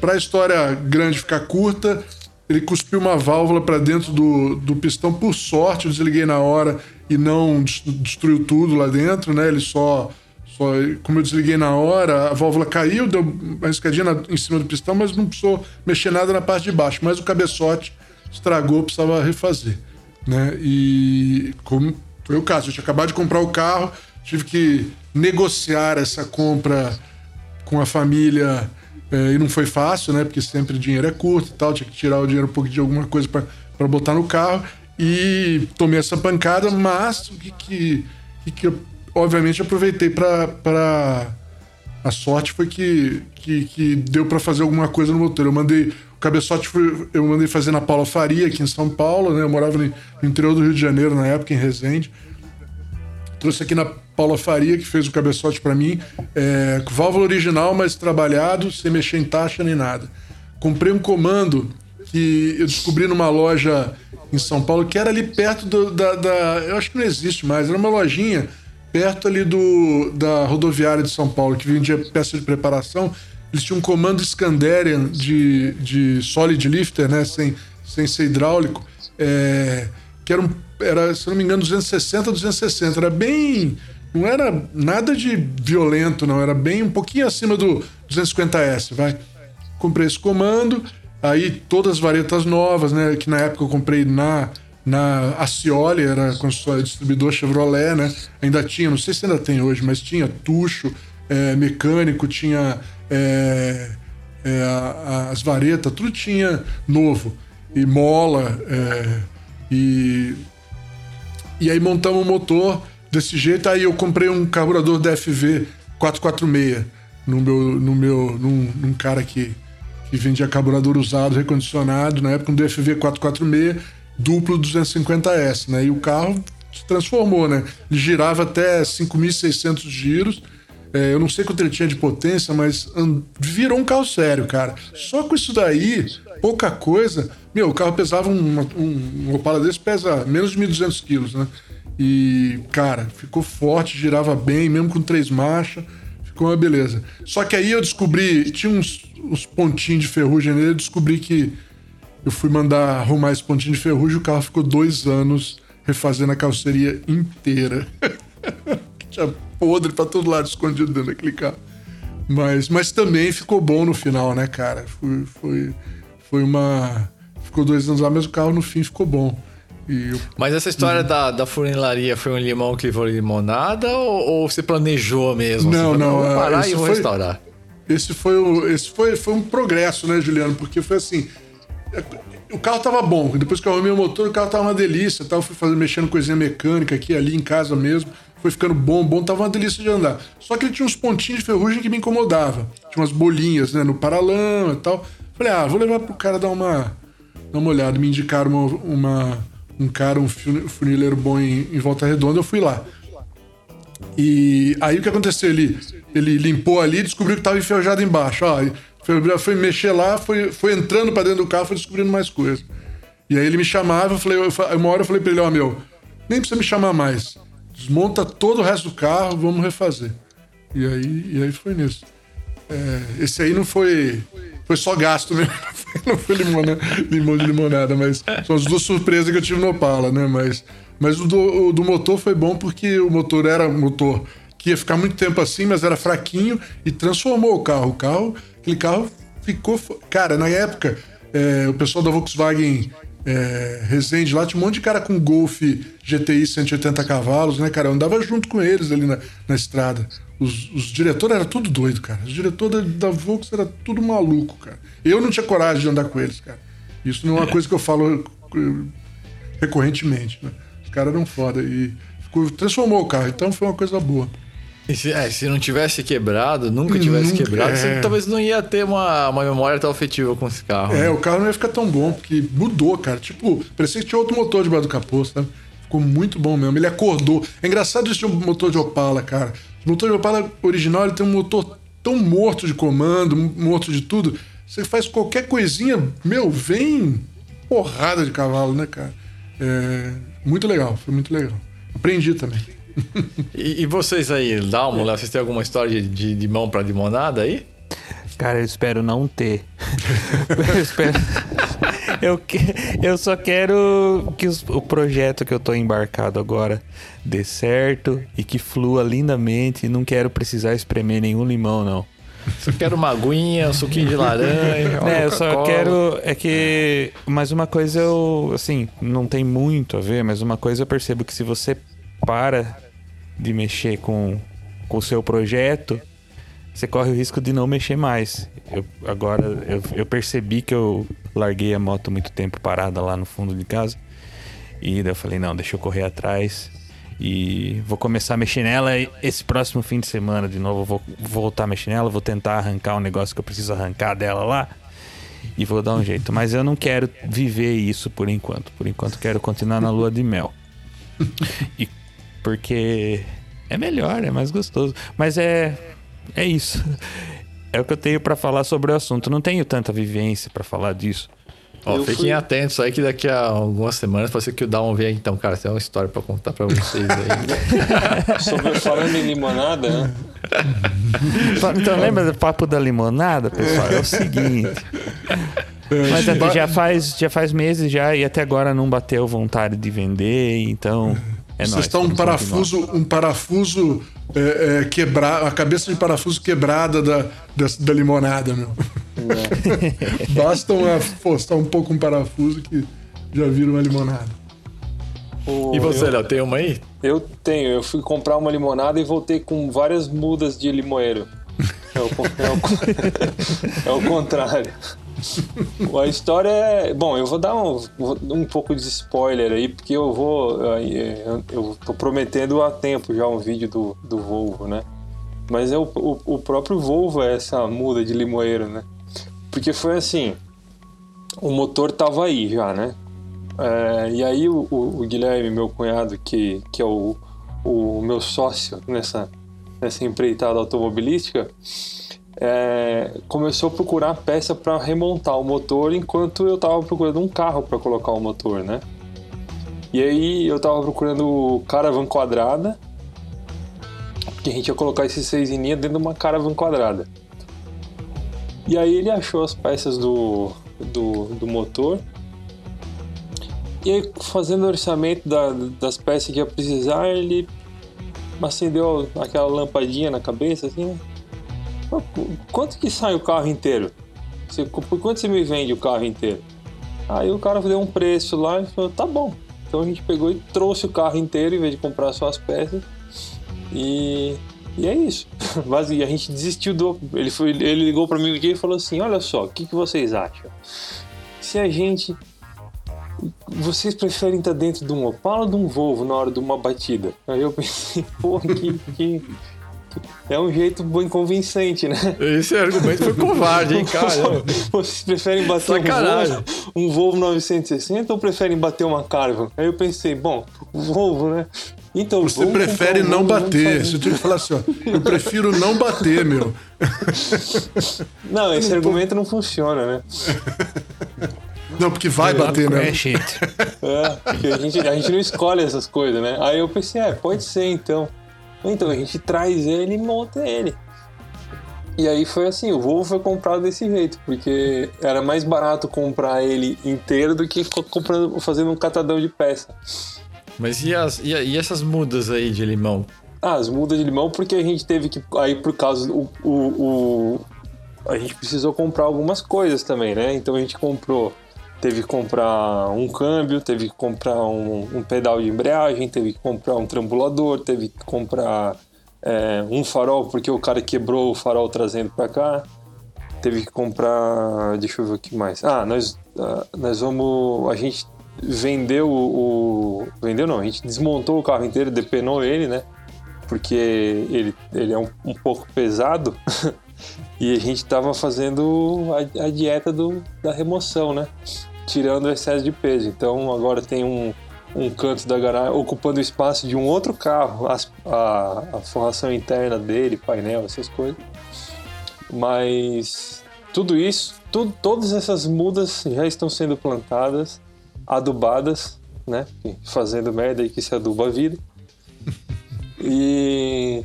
Pra história grande ficar curta, ele cuspiu uma válvula para dentro do, do pistão. Por sorte, eu desliguei na hora e não destruiu tudo lá dentro, né? Ele só, só como eu desliguei na hora, a válvula caiu, deu uma escadinha na, em cima do pistão, mas não precisou mexer nada na parte de baixo. Mas o cabeçote estragou, precisava refazer, né? E como foi o caso, eu tinha acabado de comprar o carro, tive que negociar essa compra com a família é, e não foi fácil, né? Porque sempre o dinheiro é curto e tal, tinha que tirar o dinheiro um pouco de alguma coisa para botar no carro. E tomei essa pancada, mas o que, que, que eu, obviamente, aproveitei para. A sorte foi que, que, que deu para fazer alguma coisa no motor. Eu mandei. O cabeçote foi, eu mandei fazer na Paula Faria, aqui em São Paulo, né? Eu morava no, interior do Rio de Janeiro na época, em Resende. Trouxe aqui na Paula Faria, que fez o cabeçote para mim. É, válvula original, mas trabalhado, sem mexer em taxa nem nada. Comprei um comando que eu descobri numa loja em São Paulo, que era ali perto do, da, da, Eu acho que não existe mais, era uma lojinha perto ali do, da rodoviária de São Paulo, que vendia peça de preparação. Eles tinham um comando Scanderian de, de solid lifter, né? Sem, sem ser hidráulico. É, que era, um, era, se não me engano, 260, 260. Era bem não era nada de violento, não. Era bem um pouquinho acima do 250S, vai. Comprei esse comando, aí todas as varetas novas, né? Que na época eu comprei na, na Acioli, era distribuidor Chevrolet, né? Ainda tinha, não sei se ainda tem hoje, mas tinha tucho, é, mecânico, tinha é, é, as varetas, tudo tinha novo. E mola, é, e, e aí montamos o motor desse jeito. Aí eu comprei um carburador DFV 446 no meu, no meu, num, num cara que, que vendia carburador usado, recondicionado, na época um DFV 446 duplo 250S, né? E o carro se transformou, né? Ele girava até 5.600 giros. É, eu não sei quanto ele tinha de potência, mas virou um carro sério, cara. Só com isso daí, pouca coisa. Meu, o carro pesava um, um, um Opala desse pesa menos de 1.200 quilos, né? E, cara, ficou forte, girava bem, mesmo com três marchas. Ficou uma beleza. Só que aí eu descobri, tinha uns, uns pontinhos de ferrugem nele, eu descobri que eu fui mandar arrumar esse pontinho de ferrugem, o carro ficou dois anos refazendo a carroceria inteira. Tinha podre pra todo lado escondido dentro daquele carro. Mas, mas também ficou bom no final, né, cara? Foi, foi, foi uma. Ficou dois anos lá, mas o carro no fim ficou bom. Eu... Mas essa história uhum. da, da funilaria foi um limão que levou limonada ou, ou você planejou mesmo? Não, não. Vou parar e vou foi, restaurar. Esse foi, o, esse foi, foi um progresso, né, Juliano? Porque foi assim. O carro tava bom. Depois que eu arrumei o motor, o carro tava uma delícia. Tava fui fazendo, mexendo coisinha mecânica aqui, ali em casa mesmo. Foi ficando bom, bom, tava uma delícia de andar. Só que ele tinha uns pontinhos de ferrugem que me incomodava. Tinha umas bolinhas, né, no paralama e tal. Falei, ah, vou levar pro cara dar uma, dar uma olhada. Me indicaram uma, uma um cara, um funileiro bom em, em Volta Redonda, eu fui lá. E aí o que aconteceu? Ele, ele limpou ali e descobriu que estava enferrujado embaixo. Ó, foi, foi mexer lá, foi, foi entrando para dentro do carro, foi descobrindo mais coisas. E aí ele me chamava, eu falei, eu, uma hora eu falei para ele, ó, meu, nem precisa me chamar mais. Desmonta todo o resto do carro, vamos refazer. E aí, e aí foi nisso. É, esse aí não foi foi só gasto mesmo. Não foi limão, né? de limonada, mas são as duas surpresas que eu tive no Opala, né? Mas, mas o, do, o do motor foi bom porque o motor era motor que ia ficar muito tempo assim, mas era fraquinho e transformou o carro. O carro, aquele carro ficou. Cara, na época, é, o pessoal da Volkswagen é, Resende lá tinha um monte de cara com Golf GTI 180 cavalos, né, cara? Eu andava junto com eles ali na, na estrada. Os, os diretores eram tudo doido, cara. Os diretores da, da Volks era tudo maluco, cara. Eu não tinha coragem de andar com eles, cara. Isso não é uma coisa que eu falo eh, recorrentemente, né? Os caras eram foda e ficou, transformou o carro, então foi uma coisa boa. Se, é, se, não tivesse quebrado, nunca tivesse nunca, quebrado, é... você talvez não ia ter uma, uma memória tão afetiva com esse carro. É, né? o carro não ia ficar tão bom, porque mudou, cara. Tipo, parecia que tinha outro motor debaixo do capô, sabe? Ficou muito bom mesmo. Ele acordou. É engraçado esse motor de Opala, cara. O motor de Opala original ele tem um motor tão morto de comando, morto de tudo. Você faz qualquer coisinha, meu, vem porrada de cavalo, né, cara? É, muito legal, foi muito legal. Aprendi também. E, e, vocês aí, Dalmo, vocês têm alguma história de, de, de mão para limonada aí? Cara, eu espero não ter. eu espero. Eu, que... eu só quero que os... o projeto que eu tô embarcado agora dê certo e que flua lindamente. Não quero precisar espremer nenhum limão, não. Só quero uma aguinha, um suquinho de laranja. é, eu só quero. É que. Mas uma coisa eu. Assim, não tem muito a ver, mas uma coisa eu percebo que se você para de mexer com, o seu projeto, você corre o risco de não mexer mais. Eu, agora eu, eu percebi que eu larguei a moto muito tempo parada lá no fundo de casa. E daí eu falei, não, deixa eu correr atrás. E vou começar a mexer nela esse próximo fim de semana de novo. Vou voltar a mexer nela, vou tentar arrancar um negócio que eu preciso arrancar dela lá. E vou dar um jeito. Mas eu não quero viver isso por enquanto. Por enquanto quero continuar na lua de mel. E porque é melhor, é mais gostoso. Mas é é isso. É o que eu tenho para falar sobre o assunto. Não tenho tanta vivência para falar disso. Ó, fiquem fui... atentos aí que daqui a algumas semanas pode ser que o Down venha. Então, cara, tem uma história para contar para vocês aí. sobre falando em limonada, né? Então, lembra do papo da limonada, pessoal? É o seguinte. Mas assim, já faz, já faz meses já e até agora não bateu vontade de vender, então é Vocês estão um parafuso, um parafuso é, é, quebrar, a cabeça de parafuso quebrada da, da, da limonada, meu. É. Basta uma, forçar um pouco um parafuso que já vira uma limonada. e você, Léo, tem uma aí? Eu tenho. Eu fui comprar uma limonada e voltei com várias mudas de limoeiro. É o, é o, é o contrário. A história é. Bom, eu vou dar um, um pouco de spoiler aí, porque eu vou. Eu tô prometendo há tempo já um vídeo do, do Volvo, né? Mas é o, o, o próprio Volvo é essa muda de limoeiro, né? Porque foi assim: o motor tava aí já, né? É, e aí o, o, Guilherme, meu cunhado, que, que é o, o meu sócio nessa, nessa empreitada automobilística, é, começou a procurar peça para remontar o motor enquanto eu estava procurando um carro para colocar o motor, né? E aí eu estava procurando caravan quadrada, que a gente ia colocar esses seis em linha dentro de uma caravan quadrada. E aí ele achou as peças do, do, do motor. E aí, fazendo o orçamento da, das peças que ia precisar, ele acendeu aquela lampadinha na cabeça, assim, né? Quanto que sai o carro inteiro? Você, por quanto você me vende o carro inteiro? Aí o cara deu um preço lá e falou, tá bom. Então a gente pegou e trouxe o carro inteiro em vez de comprar só as peças. E, e é isso. Mas a gente desistiu do. Ele, foi, ele ligou para mim aqui e falou assim: Olha só, o que, que vocês acham? Se a gente. Vocês preferem estar dentro de um Opala ou de um Volvo na hora de uma batida? Aí eu pensei, pô, que, que, é um jeito bem convincente, né? Esse argumento foi covarde, hein, cara? Vocês preferem bater um Volvo, um Volvo 960 ou preferem bater uma Caravan? Aí eu pensei, bom, Volvo, né? Então, Você prefere um não bater. Você tinha que falar assim, ó. Eu prefiro não bater, meu. Não, esse argumento não funciona, né? Não, porque vai bater, né? É, porque a gente, a gente não escolhe essas coisas, né? Aí eu pensei, é, pode ser então. Então a gente traz ele e monta ele. E aí foi assim, o Volvo foi comprado desse jeito, porque era mais barato comprar ele inteiro do que comprando, fazendo um catadão de peça. Mas e, as, e, e essas mudas aí de limão? Ah, as mudas de limão porque a gente teve que. Aí por causa. O, o, o, a gente precisou comprar algumas coisas também, né? Então a gente comprou teve que comprar um câmbio, teve que comprar um, um pedal de embreagem, teve que comprar um trambulador, teve que comprar é, um farol porque o cara quebrou o farol trazendo para cá. Teve que comprar, deixa eu ver o que mais. Ah, nós, uh, nós vamos, a gente vendeu o, vendeu não, a gente desmontou o carro inteiro, depenou ele, né? Porque ele, ele é um, um pouco pesado. e a gente estava fazendo a, a dieta do, da remoção, né? Tirando o excesso de peso. Então agora tem um, um canto da garagem, ocupando o espaço de um outro carro, a, a, a forração interna dele, painel, essas coisas. Mas tudo isso, tudo, todas essas mudas já estão sendo plantadas, adubadas, né? Fazendo merda aí que se aduba a vida. E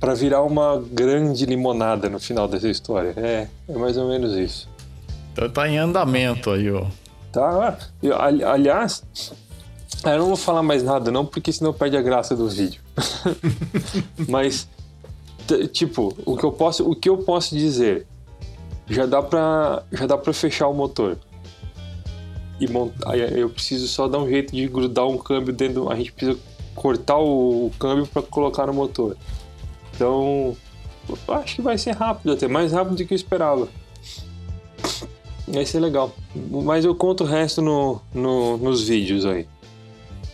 para virar uma grande limonada no final dessa história. É, é mais ou menos isso. Então tá em andamento aí, ó. Tá. Aliás, eu não vou falar mais nada não, porque senão perde a graça do vídeo. Mas tipo, o que eu posso, o que eu posso dizer, já dá para já dá para fechar o motor. E montar, eu preciso só dar um jeito de grudar um câmbio dentro, a gente precisa cortar o, o câmbio para colocar no motor. Então, acho que vai ser rápido, até mais rápido do que eu esperava. Vai ser legal. Mas eu conto o resto no, no nos vídeos aí.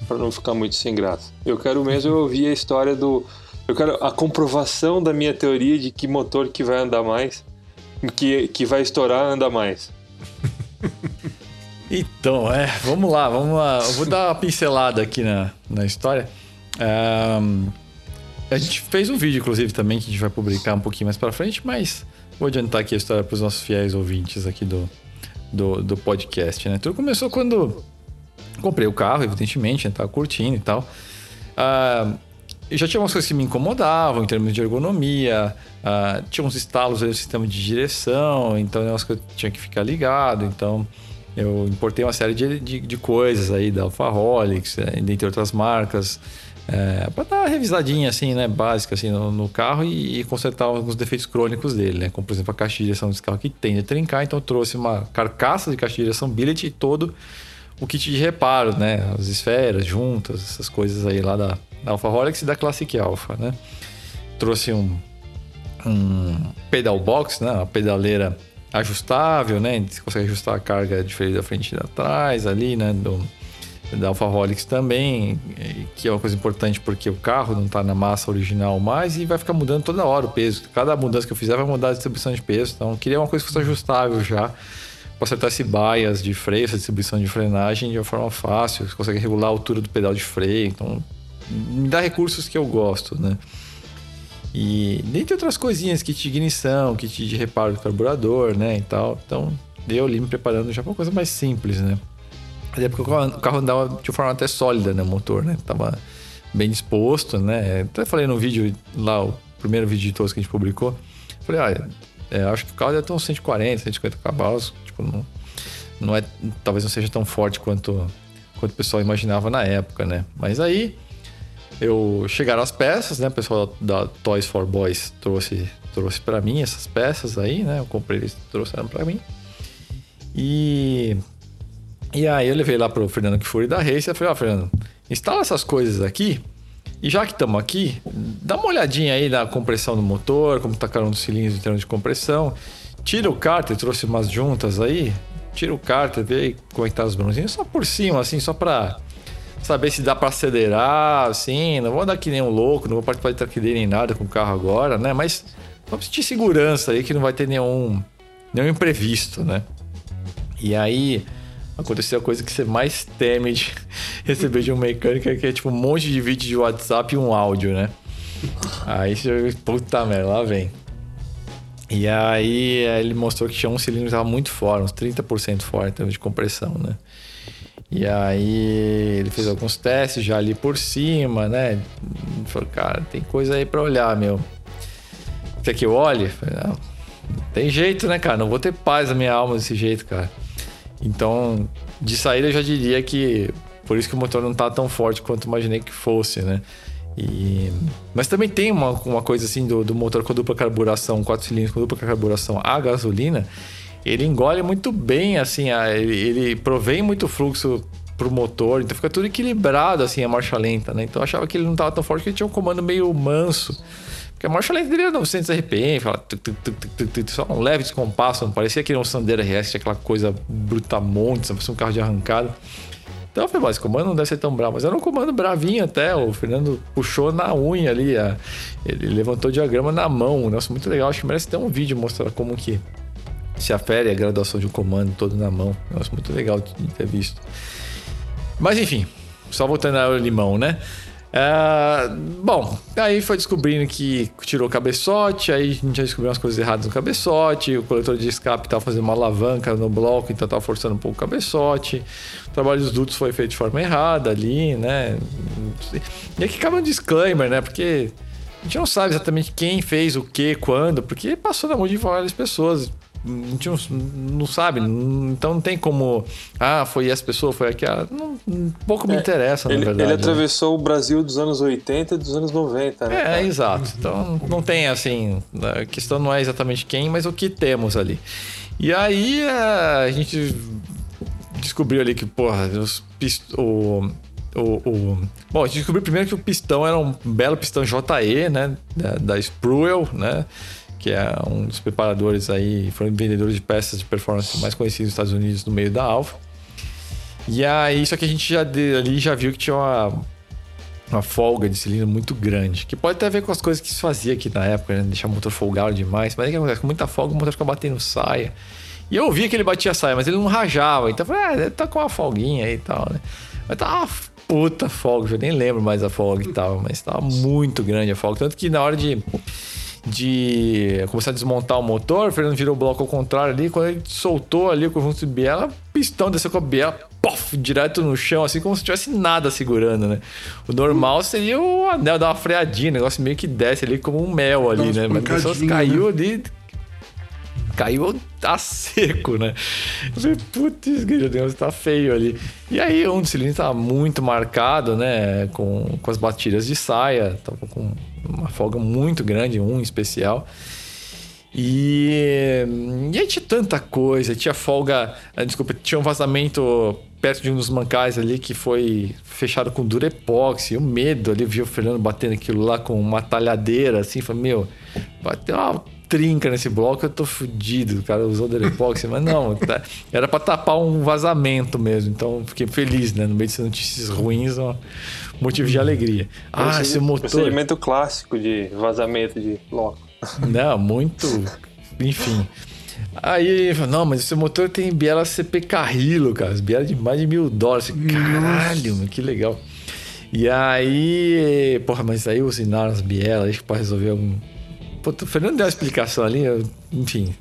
Pra não ficar muito sem graça. Eu quero mesmo ouvir a história do. Eu quero a comprovação da minha teoria de que motor que vai andar mais, que, que vai estourar, anda mais. Então, é, vamos lá, vamos lá. Eu vou dar uma pincelada aqui na, na história. Um, a gente fez um vídeo, inclusive, também, que a gente vai publicar um pouquinho mais pra frente, mas vou adiantar aqui a história para os nossos fiéis ouvintes aqui do, do, do, podcast, né? Tudo começou quando comprei o carro, evidentemente, né? tava curtindo e tal. Ah, já tinha umas coisas que me incomodavam em termos de ergonomia, ah, tinha uns estalos no sistema de direção, então é umas que eu tinha que ficar ligado, então eu importei uma série de, de, de coisas aí da Alfa Rolex, é, dentre outras marcas, é, para dar uma revisadinha assim, né, básica assim no, no carro e, e, consertar alguns defeitos crônicos dele, né, como por exemplo a caixa de direção desse carro que tende a trincar, então eu trouxe uma carcaça de caixa de direção billet e todo o kit de reparo, né, as esferas, juntas, essas coisas aí lá da, da Alfa Rolex e da Classic Alpha, né. Trouxe um, um pedal box, né, uma pedaleira ajustável, né, você consegue ajustar a carga diferente da frente e da trás ali, né, do da Rolex também, que é uma coisa importante porque o carro não está na massa original mais e vai ficar mudando toda hora o peso. Cada mudança que eu fizer vai mudar a distribuição de peso. Então, eu queria uma coisa que fosse ajustável já para acertar esse bias de freio, essa distribuição de frenagem de uma forma fácil. Você consegue regular a altura do pedal de freio. Então, me dá recursos que eu gosto, né? E dentre outras coisinhas, kit de ignição, kit de reparo do carburador, né, e tal. Então, deu ali me preparando já para uma coisa mais simples, né? Até porque o carro andava de forma até sólida, né? O motor, né? Tava bem disposto, né? Até falei no vídeo lá, o primeiro vídeo de todos que a gente publicou. Falei, olha, é, acho que o carro deve ter uns 140, 150 cavalos. Tipo, não, não é, talvez não seja tão forte quanto, quanto o pessoal imaginava na época, né? Mas aí eu chegaram as peças, né? O pessoal da, da Toys for Boys trouxe, trouxe para mim essas peças aí, né? Eu comprei, eles trouxeram para mim. E e aí eu levei lá pro Fernando que foi da Race e falei, ó, oh, Fernando, instala essas coisas aqui. E já que estamos aqui, dá uma olhadinha aí na compressão do motor, como tá cada um dos cilindros em termos de compressão. Tira o cárter, trouxe umas juntas aí. Tira o cárter, vê como é que tá os bronzinhos. Só por cima, assim, só pra saber se dá para acelerar, assim. Não vou andar que nem um louco, não vou participar de traqueira nem nada com o carro agora, né? Mas vamos sentir segurança aí que não vai ter nenhum, nenhum imprevisto, né? E aí aconteceu a coisa que você mais teme de receber de um mecânico, que é tipo um monte de vídeo de WhatsApp e um áudio, né? Aí você, puta merda, lá vem. E aí ele mostrou que tinha um cilindro que estava muito fora, uns 30% fora em termos de compressão, né? E aí ele fez alguns testes já ali por cima, né? Ele falou, cara, tem coisa aí para olhar, meu. Quer que eu olhe? Falei, não, tem jeito, né, cara? Não vou ter paz na minha alma desse jeito, cara. Então, de saída eu já diria que por isso que o motor não está tão forte quanto imaginei que fosse, né? E... Mas também tem uma, uma coisa assim do, do motor com dupla carburação, quatro cilindros com dupla carburação a gasolina, ele engole muito bem, assim, a, ele, ele provém muito fluxo pro motor, então fica tudo equilibrado, assim, a marcha lenta, né? Então eu achava que ele não estava tão forte, que ele tinha um comando meio manso. Porque a marcha lenta dele era 900 RPM, fala, só um leve descompasso, não parecia que era um Sandero RS, tinha aquela coisa brutamonte, parecia um carro de arrancada. Então eu falei, mas esse comando não deve ser tão bravo. Mas era um comando bravinho até, o Fernando puxou na unha ali, a, ele levantou o diagrama na mão. Nossa, muito legal, acho que merece ter um vídeo mostrando como que se afere a graduação de um comando todo na mão. Nossa, muito legal de ter visto. Mas enfim, só voltando ao limão, né? É, bom, aí foi descobrindo que tirou o cabeçote, aí a gente já descobriu umas coisas erradas no cabeçote, o coletor de escape estava fazendo uma alavanca no bloco, então estava forçando um pouco o cabeçote. O trabalho dos dutos foi feito de forma errada ali, né? E aqui cabe um disclaimer, né? Porque a gente não sabe exatamente quem fez o que, quando, porque passou na mão de várias pessoas a gente não, não, sabe, então não tem como. Ah, foi essa pessoa, foi aquela. Não, pouco me é, interessa, ele, na verdade. Ele né? atravessou né? o Brasil dos anos 80 e dos anos 90, né? É, cara? exato. Então não tem assim. A questão não é exatamente quem, mas o que temos ali. E aí a gente descobriu ali que, porra, os pist... o, o, o, Bom, a gente descobriu primeiro que o pistão era um belo pistão JE, né? Da, da Spruell, né? Que é um dos preparadores aí, foram vendedores de peças de performance mais conhecidos nos Estados Unidos no meio da Alfa. E aí, só que a gente já ali já viu que tinha uma, uma folga de cilindro muito grande, que pode ter a ver com as coisas que se fazia aqui na época, né? deixar o motor folgado demais, mas é que com muita folga o motor fica batendo saia. E eu via que ele batia saia, mas ele não rajava, então eu falei, ah, tá com uma folguinha aí e tal, né? Mas tá uma puta folga, eu nem lembro mais a folga e tal, mas tava muito grande a folga, tanto que na hora de de começar a desmontar o motor, o Fernando virou o bloco ao contrário ali, quando ele soltou ali o conjunto de biela, pistão desceu com a biela, pof, direto no chão, assim como se tivesse nada segurando, né? O normal seria o anel dar uma freadinha, o negócio meio que desce ali como um mel ali, né? Mas pessoas caiu né? ali, caiu a seco, né? Eu falei, putz, Deus, tá feio ali. E aí um dos cilindros tava muito marcado, né? Com, com as batidas de saia, tava com uma folga muito grande, um especial. E, e aí tinha tanta coisa, tinha folga, ah, desculpa, tinha um vazamento perto de um dos mancais ali que foi fechado com durepoxi, o medo ali, viu o Fernando batendo aquilo lá com uma talhadeira, assim, falei, meu, bateu uma trinca nesse bloco, eu tô fudido, o cara usou durepoxi, mas não, tá, era para tapar um vazamento mesmo, então fiquei feliz, né, no meio de notícias ruins, ó, motivo de alegria. Ah, esse motor. Procedimento clássico de vazamento de bloco. Não, muito. Enfim. Aí, não, mas esse motor tem biela CP Carrilo, cara. Biela de mais de mil dólares. Caralho, mano, que legal. E aí, porra, mas aí usinaram as bielas, acho que pode resolver algum. Pô, o Fernando deu uma explicação ali, eu... enfim.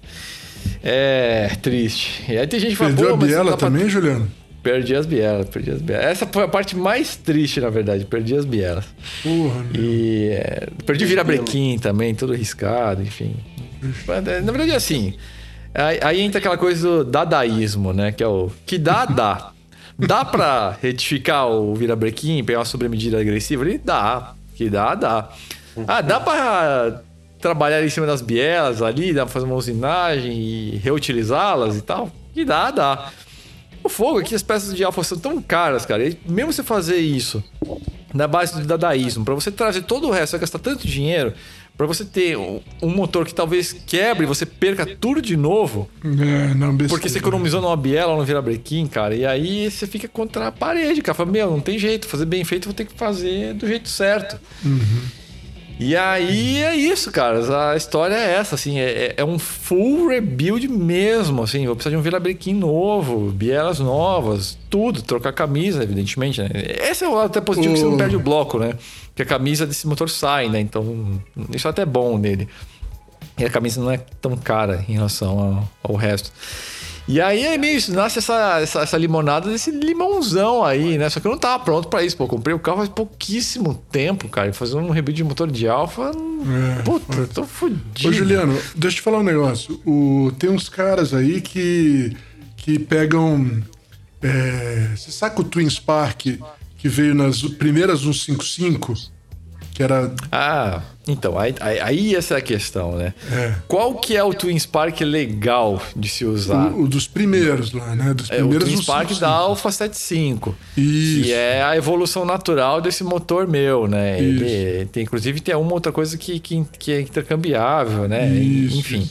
É triste. E aí tem gente que fala, Perdeu a biela também, pra... Juliano? Perdi as bielas, perdi as bielas. Essa foi a parte mais triste, na verdade. Perdi as bielas. Porra, e é, perdi virabrequim também, todo riscado, enfim. É, na verdade, é assim. Aí, aí, entra aquela coisa do dadaísmo, né? Que é o que dá, dá. Dá pra retificar o virabrequim, pegar uma sobremedida agressiva ali? Dá. Que dá, dá. Ah, dá pra trabalhar em cima das bielas ali, dá pra fazer uma usinagem e reutilizá-las e tal? Que dá, dá. O fogo é que as peças de alfa são tão caras, cara. E mesmo você fazer isso na base do dadaísmo, para você trazer todo o resto, vai gastar tanto dinheiro para você ter um, motor que talvez quebre e você perca tudo de novo. É, não, porque você economizou numa biela ou no virabrequim, cara. E aí você fica contra a parede, cara. Fala, meu, não tem jeito. Fazer bem feito, vou ter que fazer do jeito certo. Uhum. E aí é isso, cara. A história é essa, assim, é, é um full rebuild mesmo, assim. Vou precisar de um virabrequim novo, bielas novas, tudo, trocar camisa, evidentemente, né? Esse é o até positivo que você não perde o bloco, né? Porque a camisa desse motor sai, né? Então, isso é até bom nele. E a camisa não é tão cara em relação ao, ao resto. E aí é meio nasce essa, essa, essa, limonada desse limãozão aí, né? Só que eu não tava pronto para isso, pô. Eu comprei o carro faz pouquíssimo tempo, cara. Fazer um rebuild de motor de alfa. É, puta, eu tô fudido. Ô, Juliano, deixa eu te falar um negócio. O, tem uns caras aí que, que pegam. É, você sabe o Twin Spark que veio nas primeiras 155? Que era. Ah, então, aí, aí, essa é a questão, né? É. Qual que é o Twin Spark legal de se usar? O, o dos primeiros lá, né? Dos primeiros é, o Twin Spark da Alpha 75. Isso. Que é a evolução natural desse motor meu, né? Isso. Ele tem, inclusive, tem uma outra coisa que, que, que é intercambiável, né? Isso. Enfim.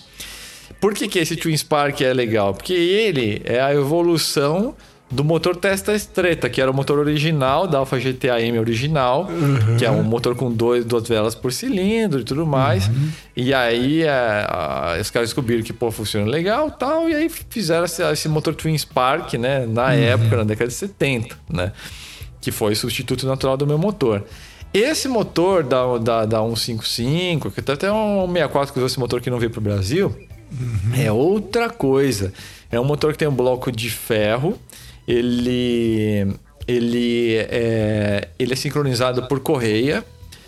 Por que, que esse Twin Spark é legal? Porque ele é a evolução do motor Testa Estreta, que era o motor original da Alfa GTA M original, uhum. que é um motor com dois, duas velas por cilindro e tudo mais. Uhum. E aí é, a, os caras descobriram que pô, funciona legal tal, e aí fizeram esse, esse motor Twin Spark, né, na uhum. época, na década de 70, né? que foi substituto natural do meu motor. Esse motor da, da, da 155, que até um 64 que usou esse motor que não veio para o Brasil, uhum. é outra coisa. É um motor que tem um bloco de ferro, ele, ele, é, ele é sincronizado por correia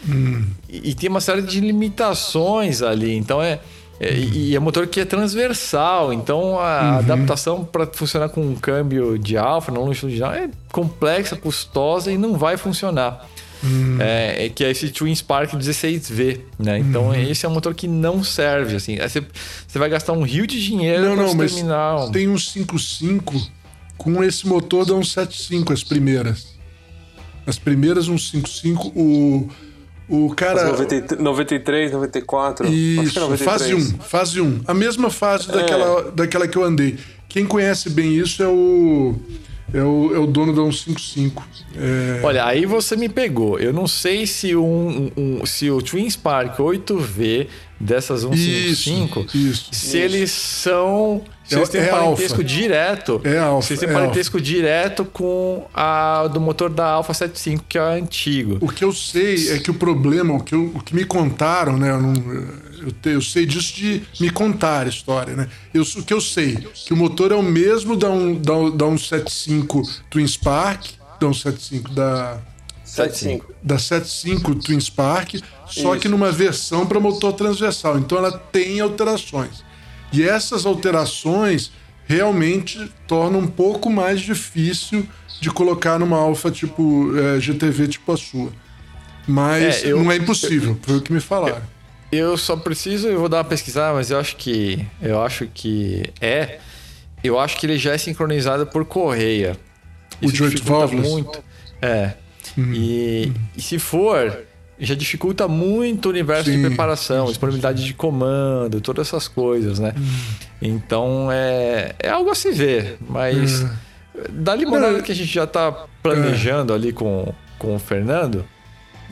hum. e, e, tem uma série de limitações ali. Então é. É, e é um motor que é transversal, então a uhum. adaptação para funcionar com um câmbio de alfa, não longitudinal, é complexa, custosa e não vai funcionar. Uhum. É, que é esse Twin Spark 16V, né? Então uhum. esse é um motor que não serve, assim. Você, você vai gastar um rio de dinheiro não, não, mas terminar. Tem um 55 com esse motor da 175, as primeiras. As primeiras 155, o o cara. 90, 93, 94. Isso, é 93. fase 1. Fase 1. A mesma fase é. daquela, daquela que eu andei. Quem conhece bem isso é o. É o, é o dono da 155. É... Olha, aí você me pegou. Eu não sei se, um, um, se o Twin Spark 8V dessas 155, isso, isso, se isso. eles são vocês têm é parentesco alpha. direto. É alfa. Vocês têm é parentesco alpha. direto com a do motor da Alpha 75, que é antigo. O que eu sei é que o problema, o que, eu, o que me contaram, né? Eu, não, eu, te, eu, sei disso de me contar a história, né? Eu, o que eu sei, que o motor é o mesmo da, um, da, da 175 Twin Spark, da 175 da. 75. Da 75 Twin Spark, só Isso. que numa versão para motor transversal. Então ela tem alterações. E essas alterações realmente tornam um pouco mais difícil de colocar numa alfa tipo é, GTV tipo a sua. Mas é, eu, não é impossível, eu, foi o que me falaram. Eu, eu só preciso, eu vou dar uma pesquisada, mas eu acho que eu acho que é. Eu acho que ele já é sincronizado por correia. Isso o de 8 válvulas? muito. É. Hum. E, e se for, já dificulta muito o universo Sim. de preparação, disponibilidade de comando, todas essas coisas, né? Hum. Então é, é algo a se ver, mas hum. da limonada é. que a gente já está planejando é. ali com, com o Fernando,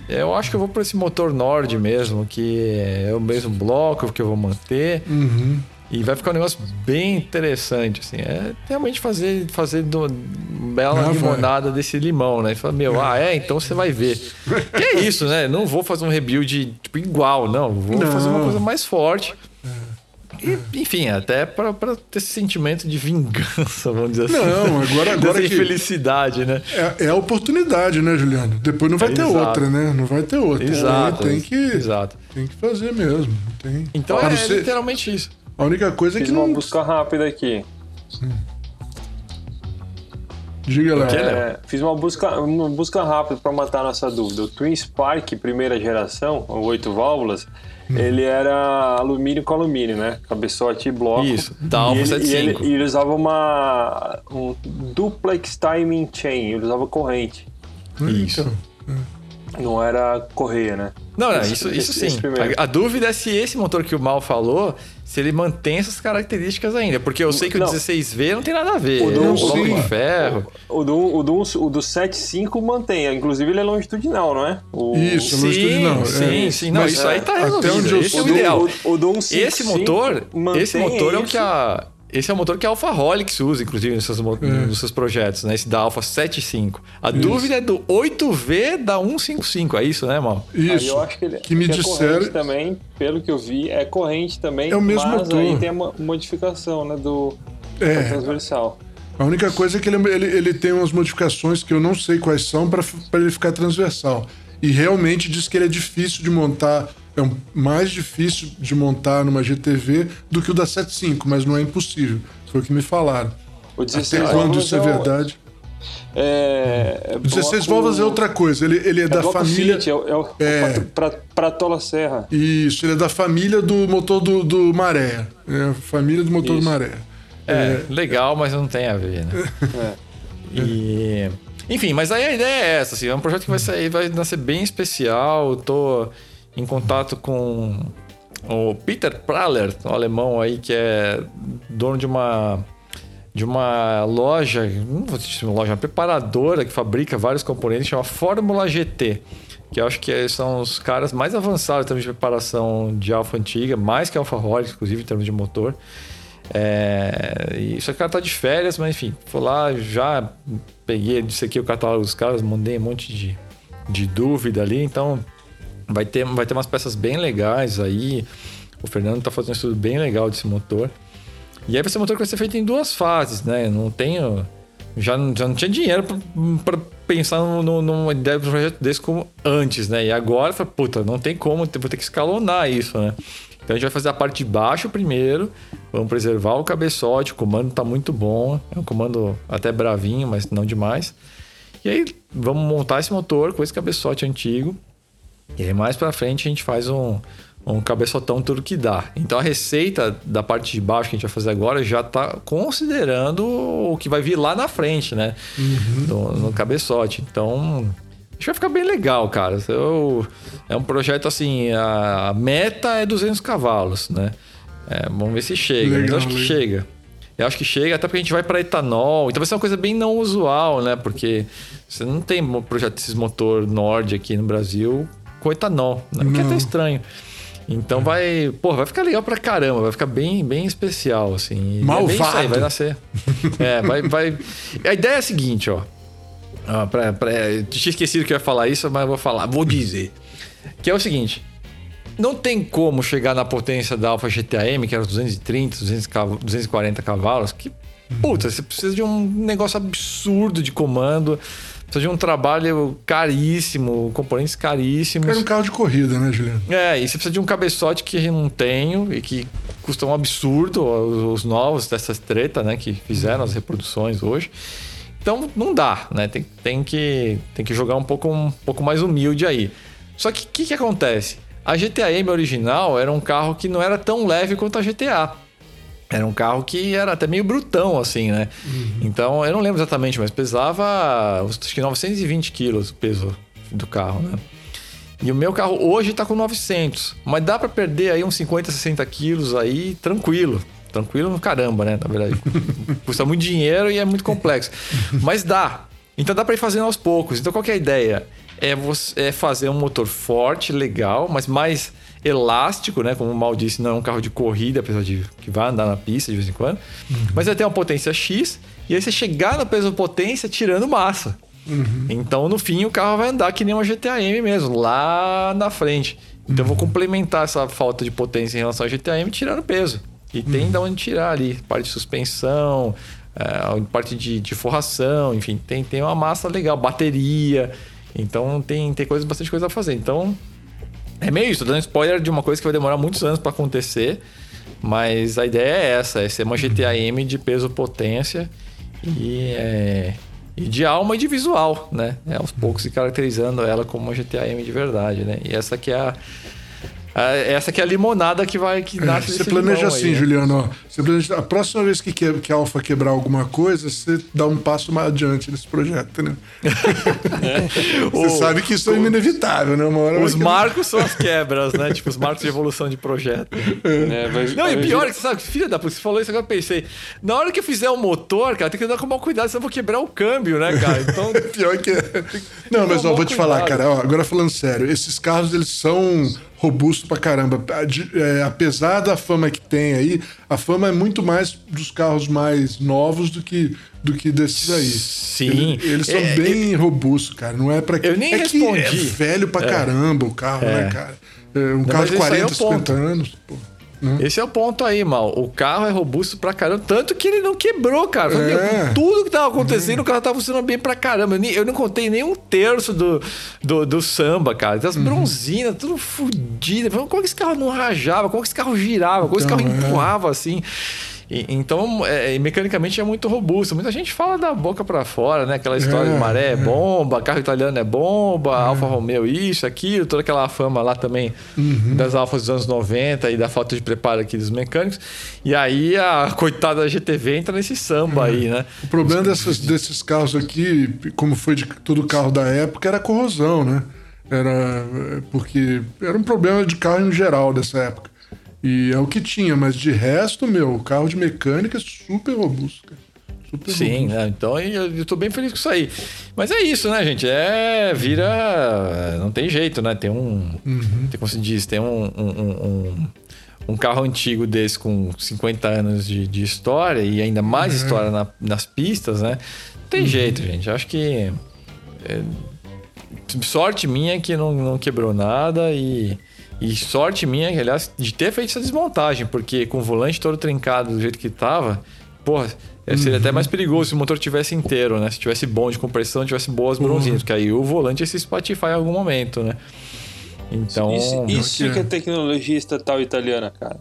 eu acho que eu vou para esse motor Nord mesmo, que é o mesmo bloco que eu vou manter. Uhum. E vai ficar um negócio bem interessante, assim. É realmente fazer, fazer do, bela não, limonada vai. desse limão, né? E fala, meu, ah, é? Então você vai ver. que é isso, né? Não vou fazer um rebuild tipo, igual, não. Vou não. fazer uma coisa mais forte. E, enfim, até para ter esse sentimento de vingança, vamos dizer assim. Não, agora, agora que infelicidade, né? É, é a oportunidade, né, Juliano? Depois não vai é, ter exato. outra, né? Não vai ter outra. Exato. Tem que, exato. tem que fazer mesmo. Tem... Então é, ser... literalmente isso. A única coisa Fiz é que uma não. busca rápida aqui. Diga lá. É, fiz uma busca, uma busca rápida para matar nossa dúvida. O Twin Spark, primeira geração, oito válvulas, hum. ele era alumínio com alumínio, né? Cabeçote e bloco. Isso, da Alpha 75. E ele, e ele usava uma um duplex timing chain, ele usava corrente. Isso. Então, Não era correia, né? Não, não, esse, isso, isso sim. A, a, dúvida é se esse motor que o Mal falou se ele mantém essas características ainda. Porque eu sei que não. o 16V não tem nada a ver. O do, é um de ferro. O, do, o, do, o do 75 mantém. Inclusive, ele é longitudinal, não é? O... Isso, sim, longitudinal. Sim, é. sim. Não, Mas, isso aí tá resolvido. Até onde Esse é o ideal. O, o do 155 esse motor, esse motor é o que a esse é o motor que a Alfa Holics usa, inclusive, nos seus, é. nos seus projetos, né? Esse da Alfa 75. A isso. dúvida é do 8V da 155, é isso, né, mal? Isso. Aí eu acho que, ele, que me que disseram... É corrente também, pelo que eu vi, é corrente também. É o mesmo mas motor. aí tem uma modificação, né, do, é. transversal. A única coisa é que ele, ele, ele, tem umas modificações que eu não sei quais são para ele ficar transversal. E realmente diz que ele é difícil de montar é um, mais difícil de montar numa GTV do que o da 75, mas não é impossível. Foi o que me falaram. O 16 Até quando isso é, é verdade? É, é 16 válvulas é outra coisa. Ele, ele é, é da família. Fiat, é, o, é, é. Pra, pra Tola Serra. Isso, ele é da família do motor do, do Maré. É a família do motor isso. do Maré. É, é, legal, mas não tem a ver, né? é. E. Enfim, mas aí a ideia é essa, assim, é um projeto que vai sair, vai nascer bem especial. Eu tô em contato com o Peter Praller, um alemão aí que é dono de uma de uma loja, não vou dizer uma loja, uma preparadora que fabrica vários componentes, chama Fórmula GT, que eu acho que são os caras mais avançados em termos de preparação de alfa antiga, mais que Alfa Roll, inclusive em termos de motor. É, e só que tá de férias, mas enfim, fui lá, já peguei, disse aqui o catálogo dos caras, mandei um monte de, de dúvida ali, então vai ter, vai ter umas peças bem legais aí. O Fernando tá fazendo um estudo bem legal desse motor. E aí vai ser um motor que vai ser feito em duas fases, né? Não tenho. Já, já não tinha dinheiro para pensar no, numa ideia de um projeto desse como antes, né? E agora, puta, não tem como, vou ter que escalonar isso, né? Então a gente vai fazer a parte de baixo primeiro, vamos preservar o cabeçote, o comando tá muito bom, é um comando até bravinho, mas não demais. E aí vamos montar esse motor com esse cabeçote antigo. E aí mais para frente a gente faz um, um cabeçotão tudo que dá. Então a receita da parte de baixo que a gente vai fazer agora já está considerando o que vai vir lá na frente, né? Uhum. No, no cabeçote. Então Acho que vai ficar bem legal, cara. Eu, é um projeto assim, a meta é 200 cavalos, né? É, vamos ver se chega. Legal, Mas acho que chega. Eu acho que chega, até porque a gente vai para etanol. Então vai ser uma coisa bem não usual, né? Porque você não tem projeto desses motor Nord aqui no Brasil com etanol, né? Porque é até estranho. Então vai, pô, vai ficar legal pra caramba, vai ficar bem, bem especial, assim. Malvado. É bem isso aí, vai nascer. é, vai, vai. A ideia é a seguinte, ó. Ah, pra, pra, tinha esquecido que eu ia falar isso, mas vou falar, vou dizer. Que é o seguinte: não tem como chegar na potência da Alfa GTAM, que era 230, 240 cavalos, que, puta, você precisa de um negócio absurdo de comando, precisa de um trabalho caríssimo, componentes caríssimos. Era um carro de corrida, né, Juliano? É, e você precisa de um cabeçote que não tenho e que custa um absurdo, os novos dessas treta, né, que fizeram as reproduções hoje. Então não dá, né? Tem, tem, que, tem que jogar um pouco, um pouco mais humilde aí. Só que o que, que acontece? A GTA M original era um carro que não era tão leve quanto a GTA. Era um carro que era até meio brutão, assim, né? Uhum. Então, eu não lembro exatamente, mas pesava acho que 920 quilos o peso do carro, né? E o meu carro hoje tá com 900. Mas dá para perder aí uns 50, 60 quilos aí tranquilo. Tranquilo no caramba, né? Na verdade, custa muito dinheiro e é muito complexo. Mas dá. Então dá para ir fazendo aos poucos. Então qual é a ideia? É, você, é fazer um motor forte, legal, mas mais elástico, né? Como o Mal disse, não é um carro de corrida, apesar de que vai andar na pista de vez em quando. Uhum. Mas vai ter uma potência X e aí você chegar no peso potência tirando massa. Uhum. Então, no fim, o carro vai andar que nem uma GTA M mesmo, lá na frente. Então, uhum. eu vou uhum. complementar essa falta de potência em relação à GTA M tirando peso. E tem uhum. de onde tirar ali, parte de suspensão, é, parte de, de, forração, enfim, tem, tem uma massa legal, bateria. Então tem, tem coisa, bastante coisa a fazer. Então, é meio isso, tô dando spoiler de uma coisa que vai demorar muitos anos para acontecer. Mas a ideia é essa, é ser uma GTA M de peso potência e, é, e de alma e de visual, né? É, aos poucos se caracterizando ela como uma GTA M de verdade, né? E essa que é a, essa que é a limonada que vai que é, nasce é, Você planeja assim, aí, né? Juliano. Você planeja, a próxima vez que, que, que a Alfa quebrar alguma coisa, você dá um passo mais adiante nesse projeto, entendeu? você o, sabe que isso o, é inevitável, né? Uma hora os marcos são as quebras, né? tipo, os marcos de evolução de projeto. É, vai, não, vai, e pior é que você sabe, filha da puta, você falou isso agora eu pensei. Na hora que eu fizer o motor, cara, tem que andar com mal cuidado, senão eu vou quebrar o câmbio, né, cara? Então. pior que é. Não, mas ó, vou te falar, cara, ó, agora falando sério, esses carros eles são robusto pra caramba. É, apesar da fama que tem aí, a fama é muito mais dos carros mais novos do que, do que desses aí. Sim. Eles, eles são é, bem eu, robustos, cara. Não é pra Eu nem é respondi. Que é velho pra é. caramba o carro, né, é. cara? É, um Não, carro de 40, é 50 anos. Pô. Hum. Esse é o ponto aí, mal. O carro é robusto pra caramba, tanto que ele não quebrou, cara. É. Tudo que tava acontecendo, hum. o carro tava funcionando bem pra caramba. Eu, nem, eu não contei nem um terço do, do, do samba, cara. Das uhum. bronzinas, tudo fodido. Como que esse carro não rajava? Como que esse carro girava? Como então, esse carro é. empurrava assim? E, então, é, mecanicamente é muito robusto. Muita gente fala da boca para fora, né? Aquela história é, de maré é, é bomba, carro italiano é bomba, é. Alfa Romeo isso, aquilo, toda aquela fama lá também uhum. das Alfas dos anos 90 e da falta de preparo aqui dos mecânicos. E aí a coitada da GTV entra nesse samba é. aí, né? O problema dessas, desses carros aqui, como foi de todo carro da época, era a corrosão, né? Era é, porque era um problema de carro em geral dessa época. E é o que tinha, mas de resto, meu, o carro de mecânica é super robusto, cara. Super Sim, né? então eu, tô bem feliz com isso aí. Mas é isso, né, gente? É. Vira. Não tem jeito, né? Tem um. Uhum. Tem, como se diz? Tem um, um, um um carro antigo desse com 50 anos de, de história e ainda mais Uhum. história na- nas pistas, né? Não tem jeito, gente. Acho que. é, sorte minha que não, não quebrou nada e. E sorte minha, aliás, de ter feito essa desmontagem, porque com o volante todo trincado do jeito que tava, porra, seria Uhum. até mais perigoso se o motor tivesse inteiro, né? Se tivesse bom de compressão, tivesse boas Uhum. bronzinhas, porque aí o volante ia se espatifar em algum momento, né? Então. Isso, isso Pior que que é é. tecnologia estatal italiana, cara.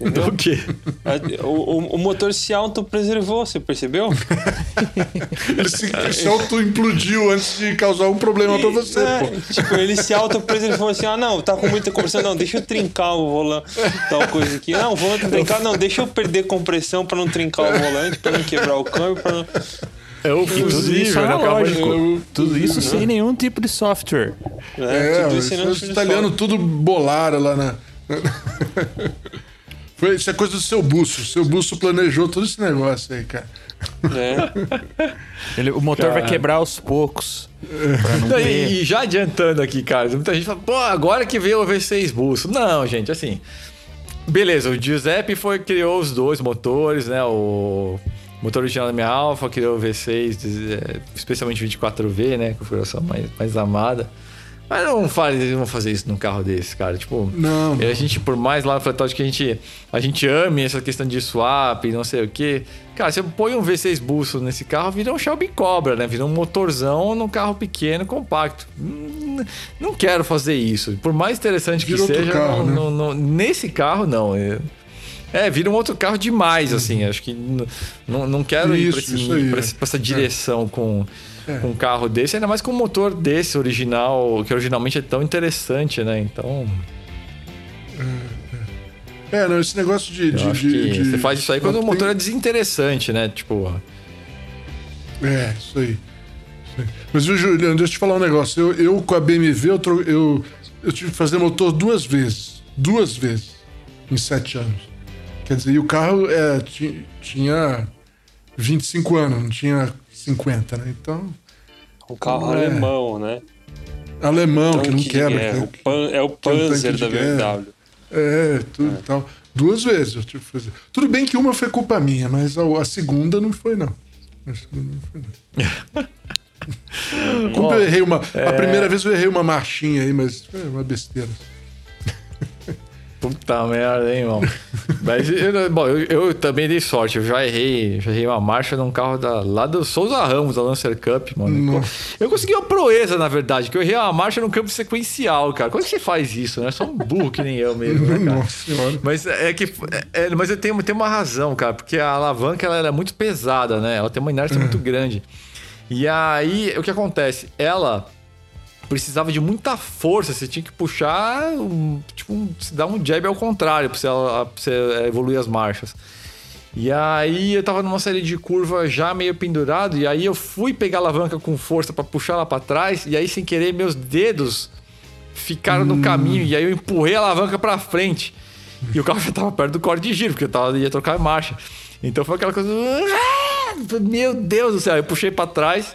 Entendeu? Do quê? A- O, o- o motor se autopreservou, você percebeu? Ele se, se auto-implodiu antes de causar um problema pra você, É, pô. tipo, ele se autopreservou assim: ah, não, tá com muita compressão, não, deixa eu trincar o volante, tal coisa aqui. Não, o volante trincar, não, deixa eu perder compressão pra não trincar o volante, pra não quebrar o câmbio, pra não. É o tudo isso né? Analógico. Eu- Tudo isso sem nenhum tipo de software. né, É, tudo isso os italianos tudo bolaram lá na. Foi, isso é coisa do seu buço. Seu buço planejou todo esse negócio aí, cara. né? Ele- o motor vai Cara. quebrar aos poucos. Pra não Não, ter. e, e já adiantando aqui, cara, muita gente fala, pô, agora que veio o V6 Busso. Não, gente, assim. Beleza, o Giuseppe foi, criou os dois motores, né? O motor original da minha Alfa criou o V6, é, especialmente 24V, né? Configuração mais, mais amada. Mas não faz, eles não vão fazer isso num carro desse, cara. Tipo, Não, a gente, por mais lá no Flatout que a gente, a gente ame essa questão de swap, não sei o quê. Cara, você põe um V6 Busso nesse carro, vira um Shelby Cobra, né? Vira um motorzão num carro pequeno, compacto. Hum, Não quero fazer isso. Por mais interessante que Vira outro seja, carro, não- né? não- nesse carro não. É, é, vira um outro carro demais, assim. Acho que não, não quero ir pra, Isso, esse- isso pra é. pra essa direção com, É. com um carro desse, ainda mais com um motor desse original, que originalmente é tão interessante, né? Então. É, não, esse negócio de. De, de- de- você faz isso aí quando o tem- motor é desinteressante, né? Tipo, É, isso aí. Isso aí. Mas, viu, Juliano, deixa eu te falar um negócio. Eu, eu com a BMW, eu, tro- eu, eu tive que fazer motor duas vezes. Duas vezes. Em sete anos. Quer dizer, e o carro é, ti- tinha 25 anos, não tinha 50, né? Então, Um carro É. alemão, né? alemão, que não quebra. guerra, que- o pan- é o é Panzer da. BMW. É, tudo e tal. Duas vezes eu tive que fazer. Tudo bem que uma foi culpa minha, mas a, a segunda não foi, não. A segunda não foi, não. Como eu errei uma. é. A primeira vez eu errei uma marchinha aí, mas foi uma besteira. Puta merda, hein, irmão? Mas, eu, bom, eu, eu também dei sorte. Eu já errei, já errei uma marcha num carro da, lá do Souza Ramos, da Lancer Cup, mano. Nossa. Eu consegui uma proeza, na verdade, que eu errei uma marcha num campo sequencial, cara. Como é que você faz isso, né? Só um burro que nem eu mesmo, né, cara? Nossa senhora. Mas é que. é- é, mas eu tenho, tenho uma razão, cara, porque a alavanca ela, é muito pesada, né? Ela tem uma inércia muito grande. E aí, o que acontece? Ela precisava de muita força, você tinha que puxar, um, tipo, um, se dar um jab ao contrário pra você, pra você evoluir as marchas. E aí eu tava numa série de curva já meio pendurado, e aí eu fui pegar a alavanca com força pra puxar ela pra trás, e aí sem querer meus dedos ficaram no caminho, e aí eu empurrei a alavanca pra frente. E o carro já tava perto do corte de giro, porque eu tava, ia trocar marcha. Então foi aquela coisa. "Ah!" Meu Deus do céu, eu puxei pra trás.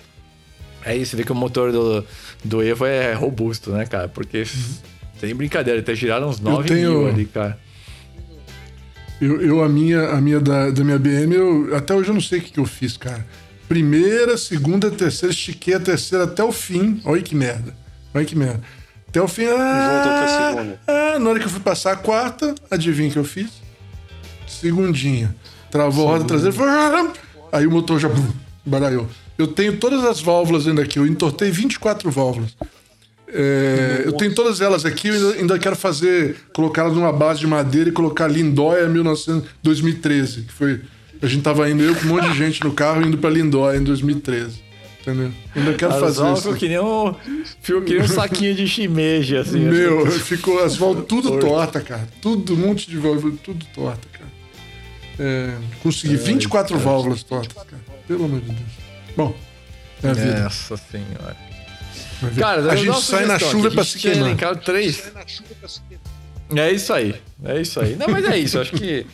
Aí você vê que o motor do, do Evo é robusto, né, cara? Porque sem brincadeira, até giraram uns 9 tenho- mil ali, cara. Eu, eu, a minha, a minha da, da minha BM, eu, até hoje eu não sei o que, que eu fiz, cara. Primeira, segunda, terceira, estiquei a terceira até o fim. Olha que merda. Olha que merda. Até o fim. Ah, voltou pra segunda. Ah, na hora que eu fui passar a quarta, adivinha o que eu fiz? Segundinha. Travou a roda traseira. foi- Aí o motor já baralhou. Eu tenho todas as válvulas ainda aqui. Eu entortei 24 válvulas. É, eu tenho todas elas aqui, eu ainda, ainda quero fazer, colocar elas numa base de madeira e colocar Lindóia 1900, 2013, que foi, a gente tava indo, eu com um monte de gente no carro indo pra Lindóia em 2013, entendeu? Ainda quero fazer Cara, isso. ficou que nem um, ficou que nem um saquinho de shimeji, assim. Meu, ficou as válvulas tudo torta, cara, tudo, um monte de válvulas, tudo torta, cara. É, consegui 24 válvulas tortas, cara, pelo amor de Deus. Bom, é a vida. Nossa senhora. Ver. Cara, a gente sai na chuva aqui, pra a se queimar. elencado três. É isso aí. É isso aí. Não, mas é isso. Acho que.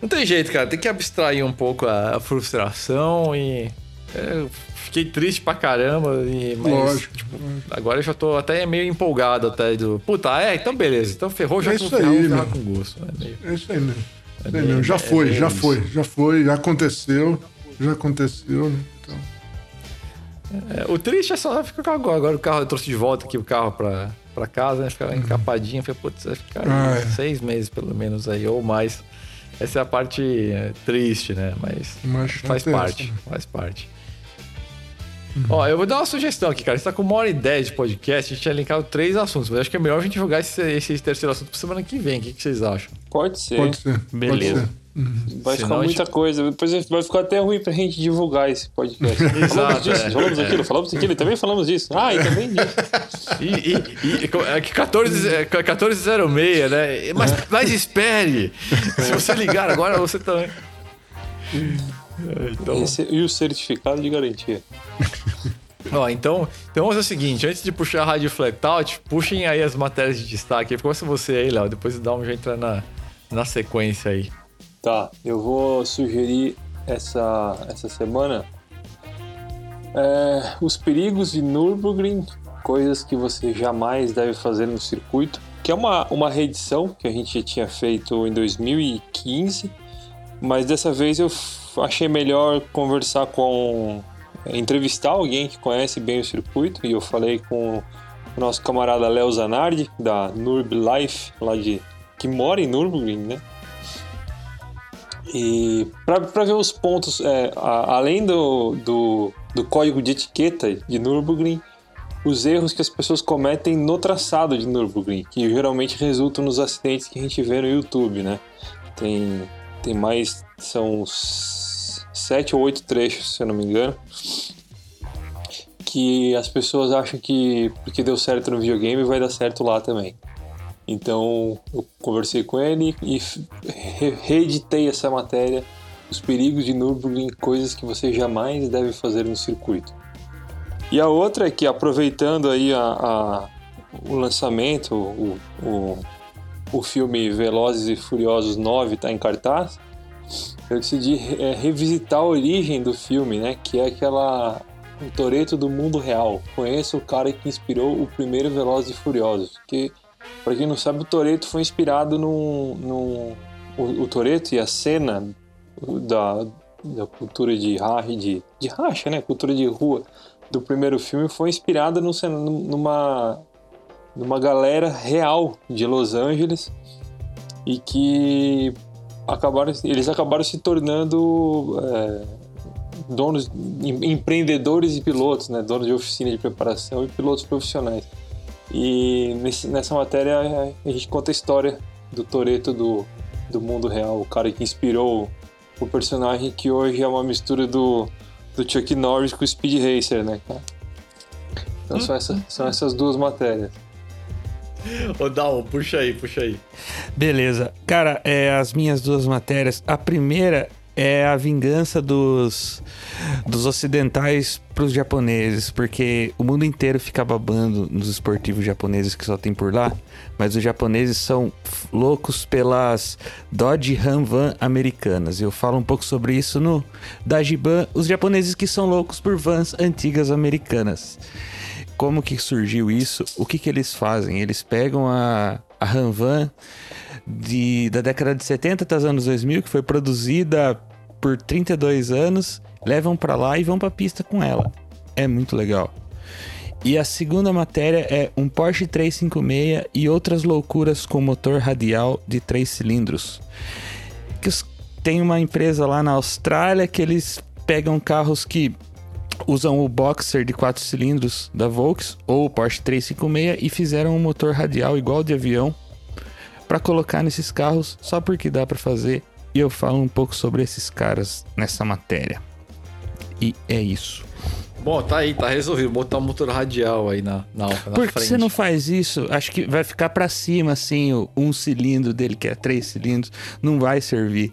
Não tem jeito, cara. Tem que abstrair um pouco a, a frustração e. é, fiquei triste pra caramba. E, mas, Lógico. tipo, agora eu já tô até meio empolgado até do. Puta, é, então beleza. Então ferrou, já É com isso ferrou, aí, ferrar meu. com gosto. né? Meio- É isso aí mesmo. É bem- mesmo. Já é foi, já isso. foi, já foi, já aconteceu. Já aconteceu, né? É, o triste é só ficar com agora. Agora o carro, eu trouxe de volta aqui o carro pra, pra casa, né? Ficar encapadinho. Falei, putz, vai ficar Ah, é. seis meses pelo menos aí, ou mais. Essa é a parte é, triste, né? Mas Mas faz parte, né? faz parte. Ó, eu vou dar uma sugestão aqui, cara. A gente tá com uma hora e dez de podcast, a gente tinha linkado três assuntos, mas acho que é melhor a gente jogar esse, esse terceiro assunto pra semana que vem. O que, que vocês acham? Pode ser. Pode ser. Beleza. Pode ser. Vai Senão ficar muita gente- coisa. Depois vai ficar até ruim pra gente divulgar esse podcast. Exato, falamos disso, é. falamos É. daquilo, falamos daquilo, e também falamos disso. Ah, e também disso. E, e, e é que 14, é, 1406, né? Mas, mas espere! Se você ligar agora, você também. É, Então, Esse- e o certificado de garantia. ó, então, então vamos fazer o seguinte: antes de puxar a Rádio Flatout, puxem aí as matérias de destaque. Começa você aí, Léo, depois dá um jeito na, na sequência aí. Tá, eu vou sugerir essa, essa semana é, os perigos de Nürburgring, coisas que você jamais deve fazer no circuito, que é uma, uma reedição que a gente tinha feito em 2015, mas dessa vez eu achei melhor conversar com. entrevistar alguém que conhece bem o circuito, e eu falei com o nosso camarada Léo Zanardi, da Nurb Life, lá de. que mora em Nürburgring, né? E para ver os pontos, é, a- além do, do, do código de etiqueta de Nürburgring, os erros que as pessoas cometem no traçado de Nürburgring, que geralmente resultam nos acidentes que a gente vê no YouTube, né? Tem, tem mais, são sete ou oito trechos, se eu não me engano, que as pessoas acham que porque deu certo no videogame vai dar certo lá também. Então eu conversei com ele e reeditei essa matéria, os perigos de Nürburgring, coisas que você jamais deve fazer no circuito. E a outra é que aproveitando aí a, a- o lançamento, o, o, o filme Velozes e Furiosos 9 está em cartaz, eu decidi é, revisitar a origem do filme, né? Que é aquela o Toreto do mundo real. Conheço o cara que inspirou o primeiro Velozes e Furiosos, que Pra quem não sabe, o Toreto foi inspirado num. num o, o Toreto e a cena da, da cultura de racha, de, de racha, né? Cultura de rua do primeiro filme foi inspirada cen- numa, numa galera real de Los Angeles e que acabaram, eles acabaram se tornando é, donos, em- empreendedores e pilotos, né? Donos de oficina de preparação e pilotos profissionais. E nesse- nessa matéria a gente conta a história do Toreto do, do mundo real, o cara que inspirou o personagem que hoje é uma mistura do, do Chuck Norris com o Speed Racer, né, cara? Então são, essa, são essas duas matérias. Ô, Dal, puxa aí, puxa aí. Beleza. Cara, é, as minhas duas matérias. A primeira é a vingança dos, dos ocidentais pros japoneses, porque o mundo inteiro fica babando nos esportivos japoneses que só tem por lá, mas os japoneses são loucos pelas Dodge Ram Van americanas. Eu falo um pouco sobre isso no Dajiban, os japoneses que são loucos por vans antigas americanas. Como que surgiu isso? O que que eles fazem? Eles pegam a, a Ram Van de, da década de 70 até os anos 2000, que foi produzida por 32 anos, levam pra lá e vão pra pista com ela. É muito legal. E a segunda matéria é um Porsche 356 e outras loucuras com motor radial de 3 cilindros. Que os- tem uma empresa lá na Austrália que eles pegam carros que usam o Boxer de 4 cilindros da Volks ou o Porsche 356 e fizeram um motor radial igual de avião para colocar nesses carros só porque dá para fazer. E eu falo um pouco sobre esses caras nessa matéria. E é isso. Bom, tá aí, tá resolvido. Botar um motor radial aí na, na, na Por que frente. você não faz isso? Acho que vai ficar para cima assim, o um cilindro dele que é três cilindros, não vai servir.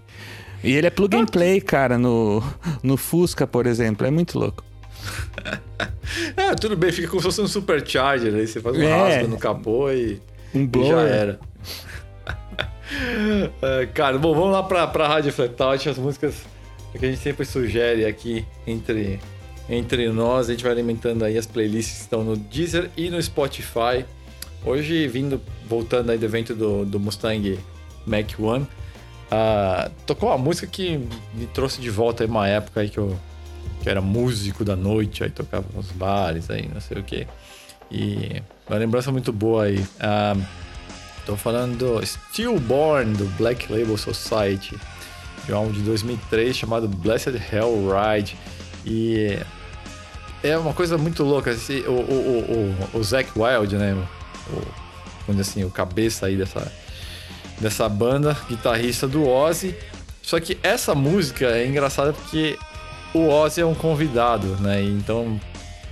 E ele é plug and play, cara, no, no Fusca, por exemplo. É muito louco. É, tudo bem, fica como se fosse um supercharger. Aí você faz um É. rasgo no capô e, Um blower. já era. É, cara, bom, vamos lá pra, pra Rádio Flatout, as músicas que a gente sempre sugere aqui entre entre nós. A gente vai alimentando aí as playlists que estão no Deezer e no Spotify. Hoje, vindo, voltando aí do evento do, do Mustang Mach One, uh, tocou uma música que me trouxe de volta aí uma época aí que eu que era músico da noite, aí tocava nos bares, aí não sei o que. E uma lembrança muito boa aí. Uh, tô falando do Stillborn, do Black Label Society, de um álbum de 2003 chamado Blessed Hell Ride. E é uma coisa muito louca. Esse, o, o, o, o Zac Wild, né? O, assim, o cabeça aí dessa, dessa banda, guitarrista do Ozzy. Só que essa música é engraçada porque o Ozzy é um convidado, né? Então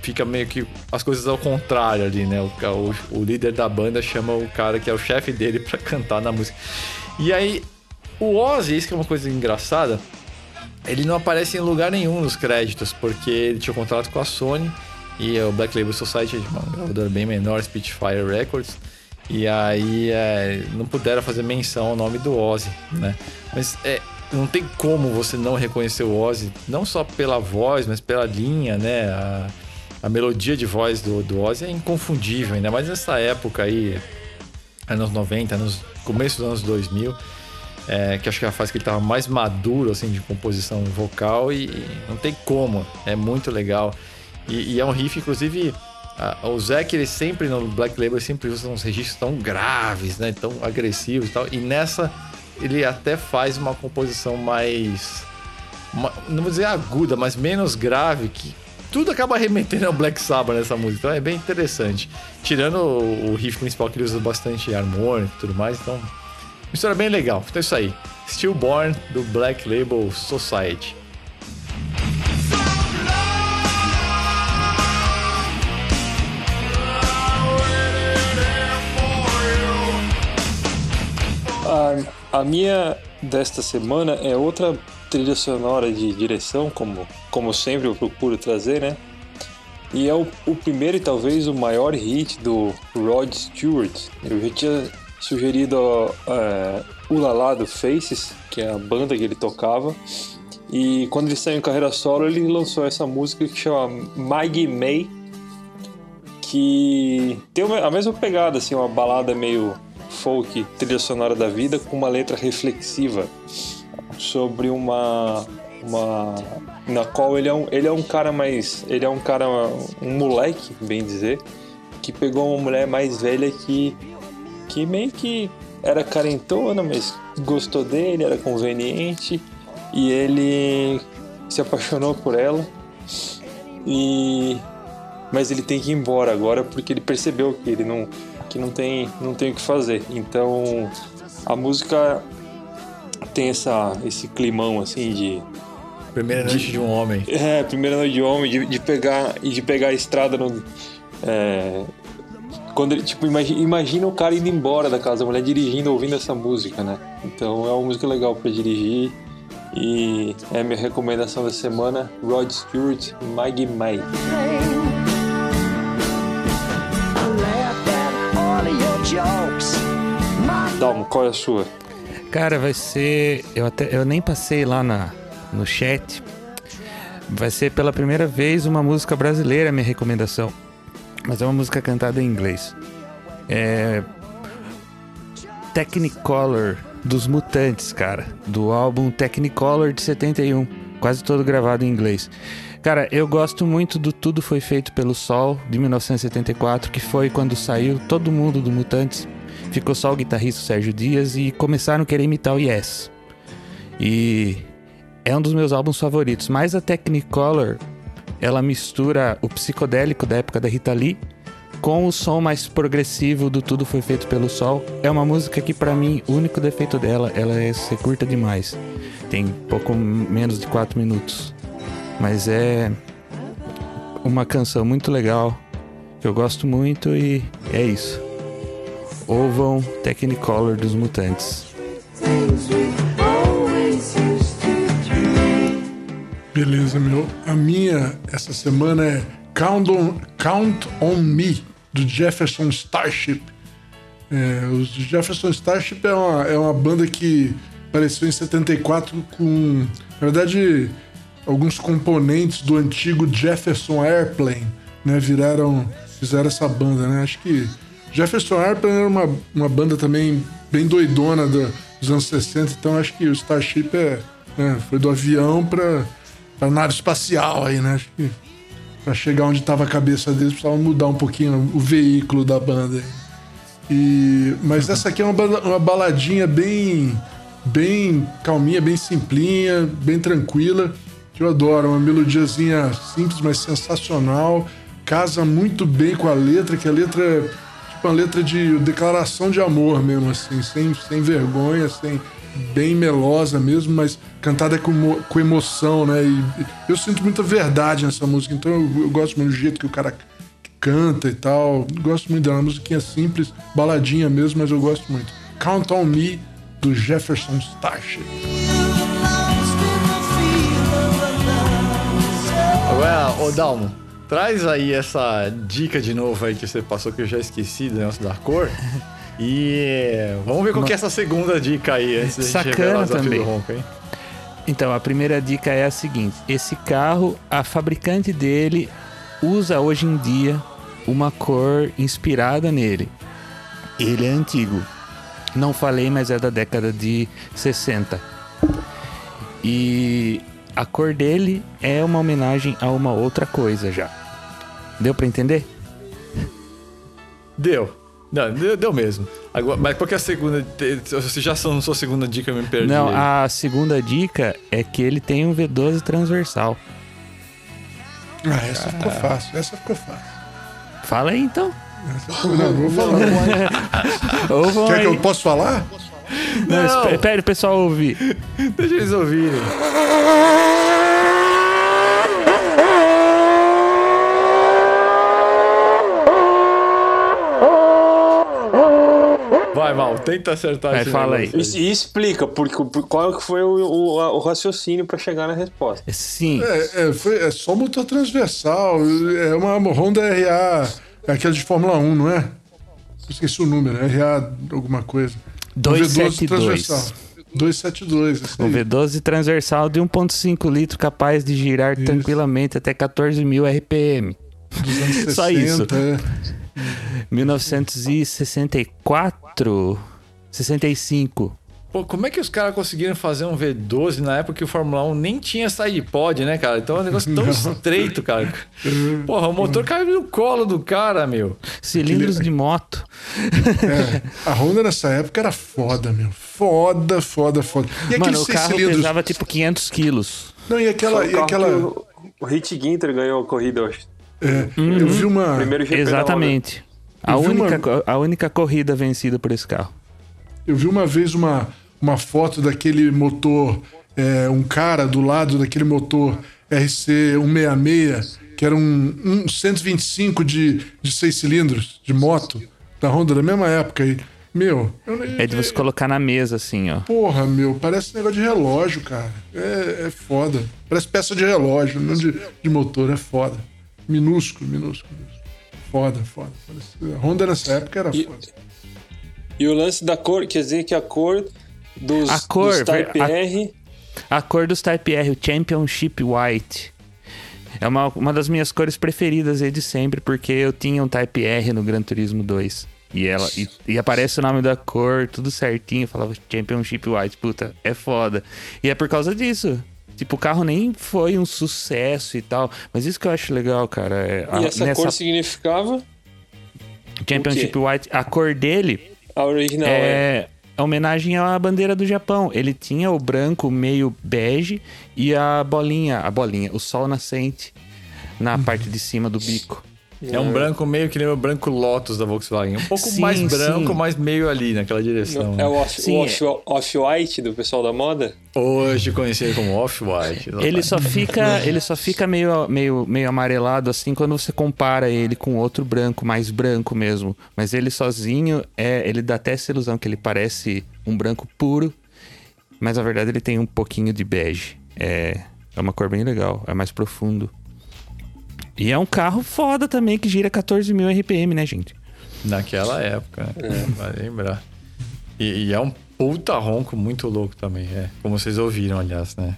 fica meio que as coisas ao contrário ali, né? O, o, o líder da banda chama o cara que é o chefe dele para cantar na música. E aí, o Ozzy, isso que é uma coisa engraçada, ele não aparece em lugar nenhum nos créditos, porque ele tinha um contrato com a Sony e o Black Label Society uma gravadora bem menor, Spitfire Records, e aí é, não puderam fazer menção ao nome do Ozzy, né? Mas é, não tem como você não reconhecer o Ozzy, não só pela voz, mas pela linha, né? A, a melodia de voz do, do Ozzy é inconfundível, ainda mais nessa época aí, anos 90, anos, começo dos anos 2000, é, que acho que é a fase que ele estava mais maduro, assim, de composição vocal e, e, não tem como, é muito legal. E, e é um riff, inclusive, a, o Zac, ele sempre, no Black Label, sempre usa uns registros tão graves, né, tão agressivos e tal, e nessa ele até faz uma composição mais. Uma, não vou dizer aguda, mas menos grave, que tudo acaba remetendo ao Black Sabbath nessa música. Então é bem interessante. Tirando o, o riff principal que ele usa bastante harmônico e tudo mais, então. Mistura bem legal. Então é isso aí. Stillborn do Black Label Society. A minha desta semana é outra trilha sonora de direção, como, como sempre eu procuro trazer, né? E é o, o primeiro e talvez o maior hit do Rod Stewart. Eu já tinha sugerido uh, o Lala do Faces, que é a banda que ele tocava. E quando ele saiu em carreira solo, ele lançou essa música que chama Maggie May, que tem a mesma pegada, assim, uma balada meio folk, trilha sonora da vida, com uma letra reflexiva sobre uma uma na qual ele é um ele é um cara mais ele é um cara um moleque, bem dizer, que pegou uma mulher mais velha que que meio que era carentona, mas gostou dele, era conveniente e ele se apaixonou por ela. E mas ele tem que ir embora agora porque ele percebeu que ele não que não tem, não tem o que fazer. Então a música tem essa, esse climão assim de. Primeira noite de, de um homem. É, primeira noite de um homem, de, de pegar e de pegar a estrada no. É, quando ele, tipo, imagina, imagina o cara indo embora da casa da mulher dirigindo, ouvindo essa música, né? Então é uma música legal para dirigir. E é a minha recomendação da semana, Rod Stewart, Maggie May. Dalmo, qual é a sua? Cara, vai ser. Eu, até, eu nem passei lá na, no chat. Vai ser pela primeira vez uma música brasileira, minha recomendação. Mas é uma música cantada em inglês. É. Technicolor dos Mutantes, cara. Do álbum Technicolor de 71. Quase todo gravado em inglês. Cara, eu gosto muito do Tudo Foi Feito pelo Sol, de 1974, que foi quando saiu todo mundo do Mutantes. Ficou só o guitarrista Sérgio Dias e começaram a querer imitar o Yes. E é um dos meus álbuns favoritos. Mas a Technicolor, ela mistura o psicodélico da época da Rita Lee com o som mais progressivo do Tudo Foi Feito pelo Sol. É uma música que, para mim, o único defeito dela, ela é ser curta demais. Tem pouco menos de 4 minutos. Mas é uma canção muito legal, que eu gosto muito e é isso. Ouvam Technicolor dos Mutantes. Beleza, meu. A minha essa semana é Count on, Count on Me, do Jefferson Starship. É, o Jefferson Starship é uma, é uma banda que apareceu em 74 com. Na verdade, alguns componentes do antigo Jefferson Airplane, né? Viraram, fizeram essa banda, né? Acho que Jefferson Airplane era uma, uma banda também bem doidona do, dos anos 60, então acho que o Starship é, né? foi do avião para a nave espacial aí, né? Acho que para chegar onde estava a cabeça deles precisava mudar um pouquinho o veículo da banda. E, mas essa aqui é uma, uma baladinha bem bem calminha, bem simplinha, bem tranquila, que eu adoro. Uma melodiazinha simples, mas sensacional. Casa muito bem com a letra, que a letra é tipo uma letra de declaração de amor mesmo, assim, sem, sem vergonha, sem bem melosa mesmo, mas cantada com, com emoção, né? E eu sinto muita verdade nessa música, então eu, eu gosto muito do jeito que o cara canta e tal. Gosto muito dela, uma musiquinha simples, baladinha mesmo, mas eu gosto muito. Count on Me do Jefferson Starship. Agora, ô Dalmo, traz aí essa dica de novo aí que você passou que eu já esqueci do negócio da cor. E vamos ver qual que é essa segunda dica aí antes da gente revelar o também. ronco? Então, a primeira dica é a seguinte: esse carro, a fabricante dele usa hoje em dia uma cor inspirada nele. Ele é antigo, não falei, mas é da década de 60. E a cor dele é uma homenagem a uma outra coisa já. Deu para entender? Deu. Não, deu, deu mesmo. Agora, mas qual que é a segunda? Você já não sua segunda dica, eu me perdi. Não, a segunda dica é que ele tem um V12 transversal. Ah, essa ah. ficou fácil. Essa ficou fácil. Fala aí então. Não, vou falar. Ou Quer que eu possa falar? Não, não. espere o pessoal ouvir. Deixa eles ouvirem. Vai, Mal, tenta acertar Vai, fala aí. E, e, explica porque, qual foi o, o, o raciocínio para chegar na resposta. Sim. É, é, foi, é só motor transversal. É uma Honda RA é aquela de Fórmula 1, não é? Esqueci o número, é RA alguma coisa. 272. 272. O V12 transversal de 1.5 litros capaz de girar isso. tranquilamente até 14 mil RPM. 60, Só isso. É. 1964, 65. Pô, como é que os caras conseguiram fazer um V12 na época que o Fórmula 1 nem tinha pod, né, cara? Então é um negócio tão Não. estreito, cara. Porra, o motor caiu no colo do cara, meu. Cilindros de moto. É, a Honda nessa época era foda, meu. Foda, foda, foda. E Mano, o carro cilindros... pesava tipo 500 quilos. Não, e aquela... E aquela... O, o Hit Ginter ganhou a corrida, eu acho. É, uhum. eu vi uma... Exatamente. A única, uma... a única corrida vencida por esse carro. Eu vi uma vez uma uma foto daquele motor, é, um cara do lado daquele motor RC 166, que era um, um 125 de, de seis cilindros de moto, da Honda da mesma época aí. Meu. Eu, é de você colocar na mesa, assim, ó. Porra, meu, parece negócio de relógio, cara. É, é foda. Parece peça de relógio, não de, de motor, é foda. Minúsculo, minúsculo. Foda, foda. A Honda nessa época era e, foda. E o lance da cor, quer dizer que a cor dos, a cor, dos Type a, R. A cor dos Type R, o Championship White. É uma, uma das minhas cores preferidas aí de sempre, porque eu tinha um Type R no Gran Turismo 2. E, ela, e, e, aparece o nome da cor, tudo certinho. Falava Championship White. Puta, é foda. E é por causa disso. Tipo, o carro nem foi um sucesso e tal. Mas isso que eu acho legal, cara. É, a, e essa nessa... cor significava? Championship White. A cor dele. A original, é. é a homenagem à bandeira do Japão. Ele tinha o branco meio bege e a bolinha, a bolinha, o sol nascente na uhum. parte de cima do bico. É um branco meio que nem o branco Lotus da Volkswagen. Um pouco sim, mais branco, sim. mas meio ali naquela direção. É o off-white off, do pessoal da moda? Hoje conhecido como off-white. Ele só fica, ele só fica meio, meio, meio amarelado assim quando você compara ele com outro branco, mais branco mesmo. Mas ele sozinho, é, ele dá até essa ilusão que ele parece um branco puro, mas na verdade ele tem um pouquinho de bege. É, é uma cor bem legal, é mais profundo. E é um carro foda também que gira 14 mil RPM, né, gente? Naquela época, né? É. Vai lembrar. E, e, é um puta ronco muito louco também, é. Como vocês ouviram, aliás, né?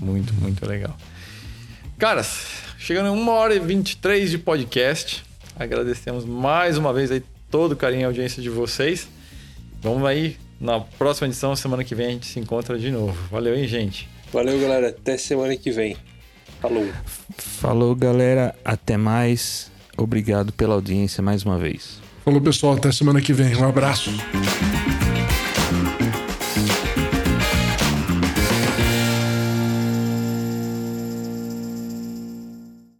Muito, muito legal. Caras, chegando em 1 hora e 23 de podcast. Agradecemos mais uma vez aí todo o carinho e audiência de vocês. Vamos aí na próxima edição, semana que vem a gente se encontra de novo. Valeu, hein, gente? Valeu, galera. Até semana que vem. Falou. Falou, galera. Até mais. Obrigado pela audiência mais uma vez. Falou, pessoal. Até semana que vem. Um abraço.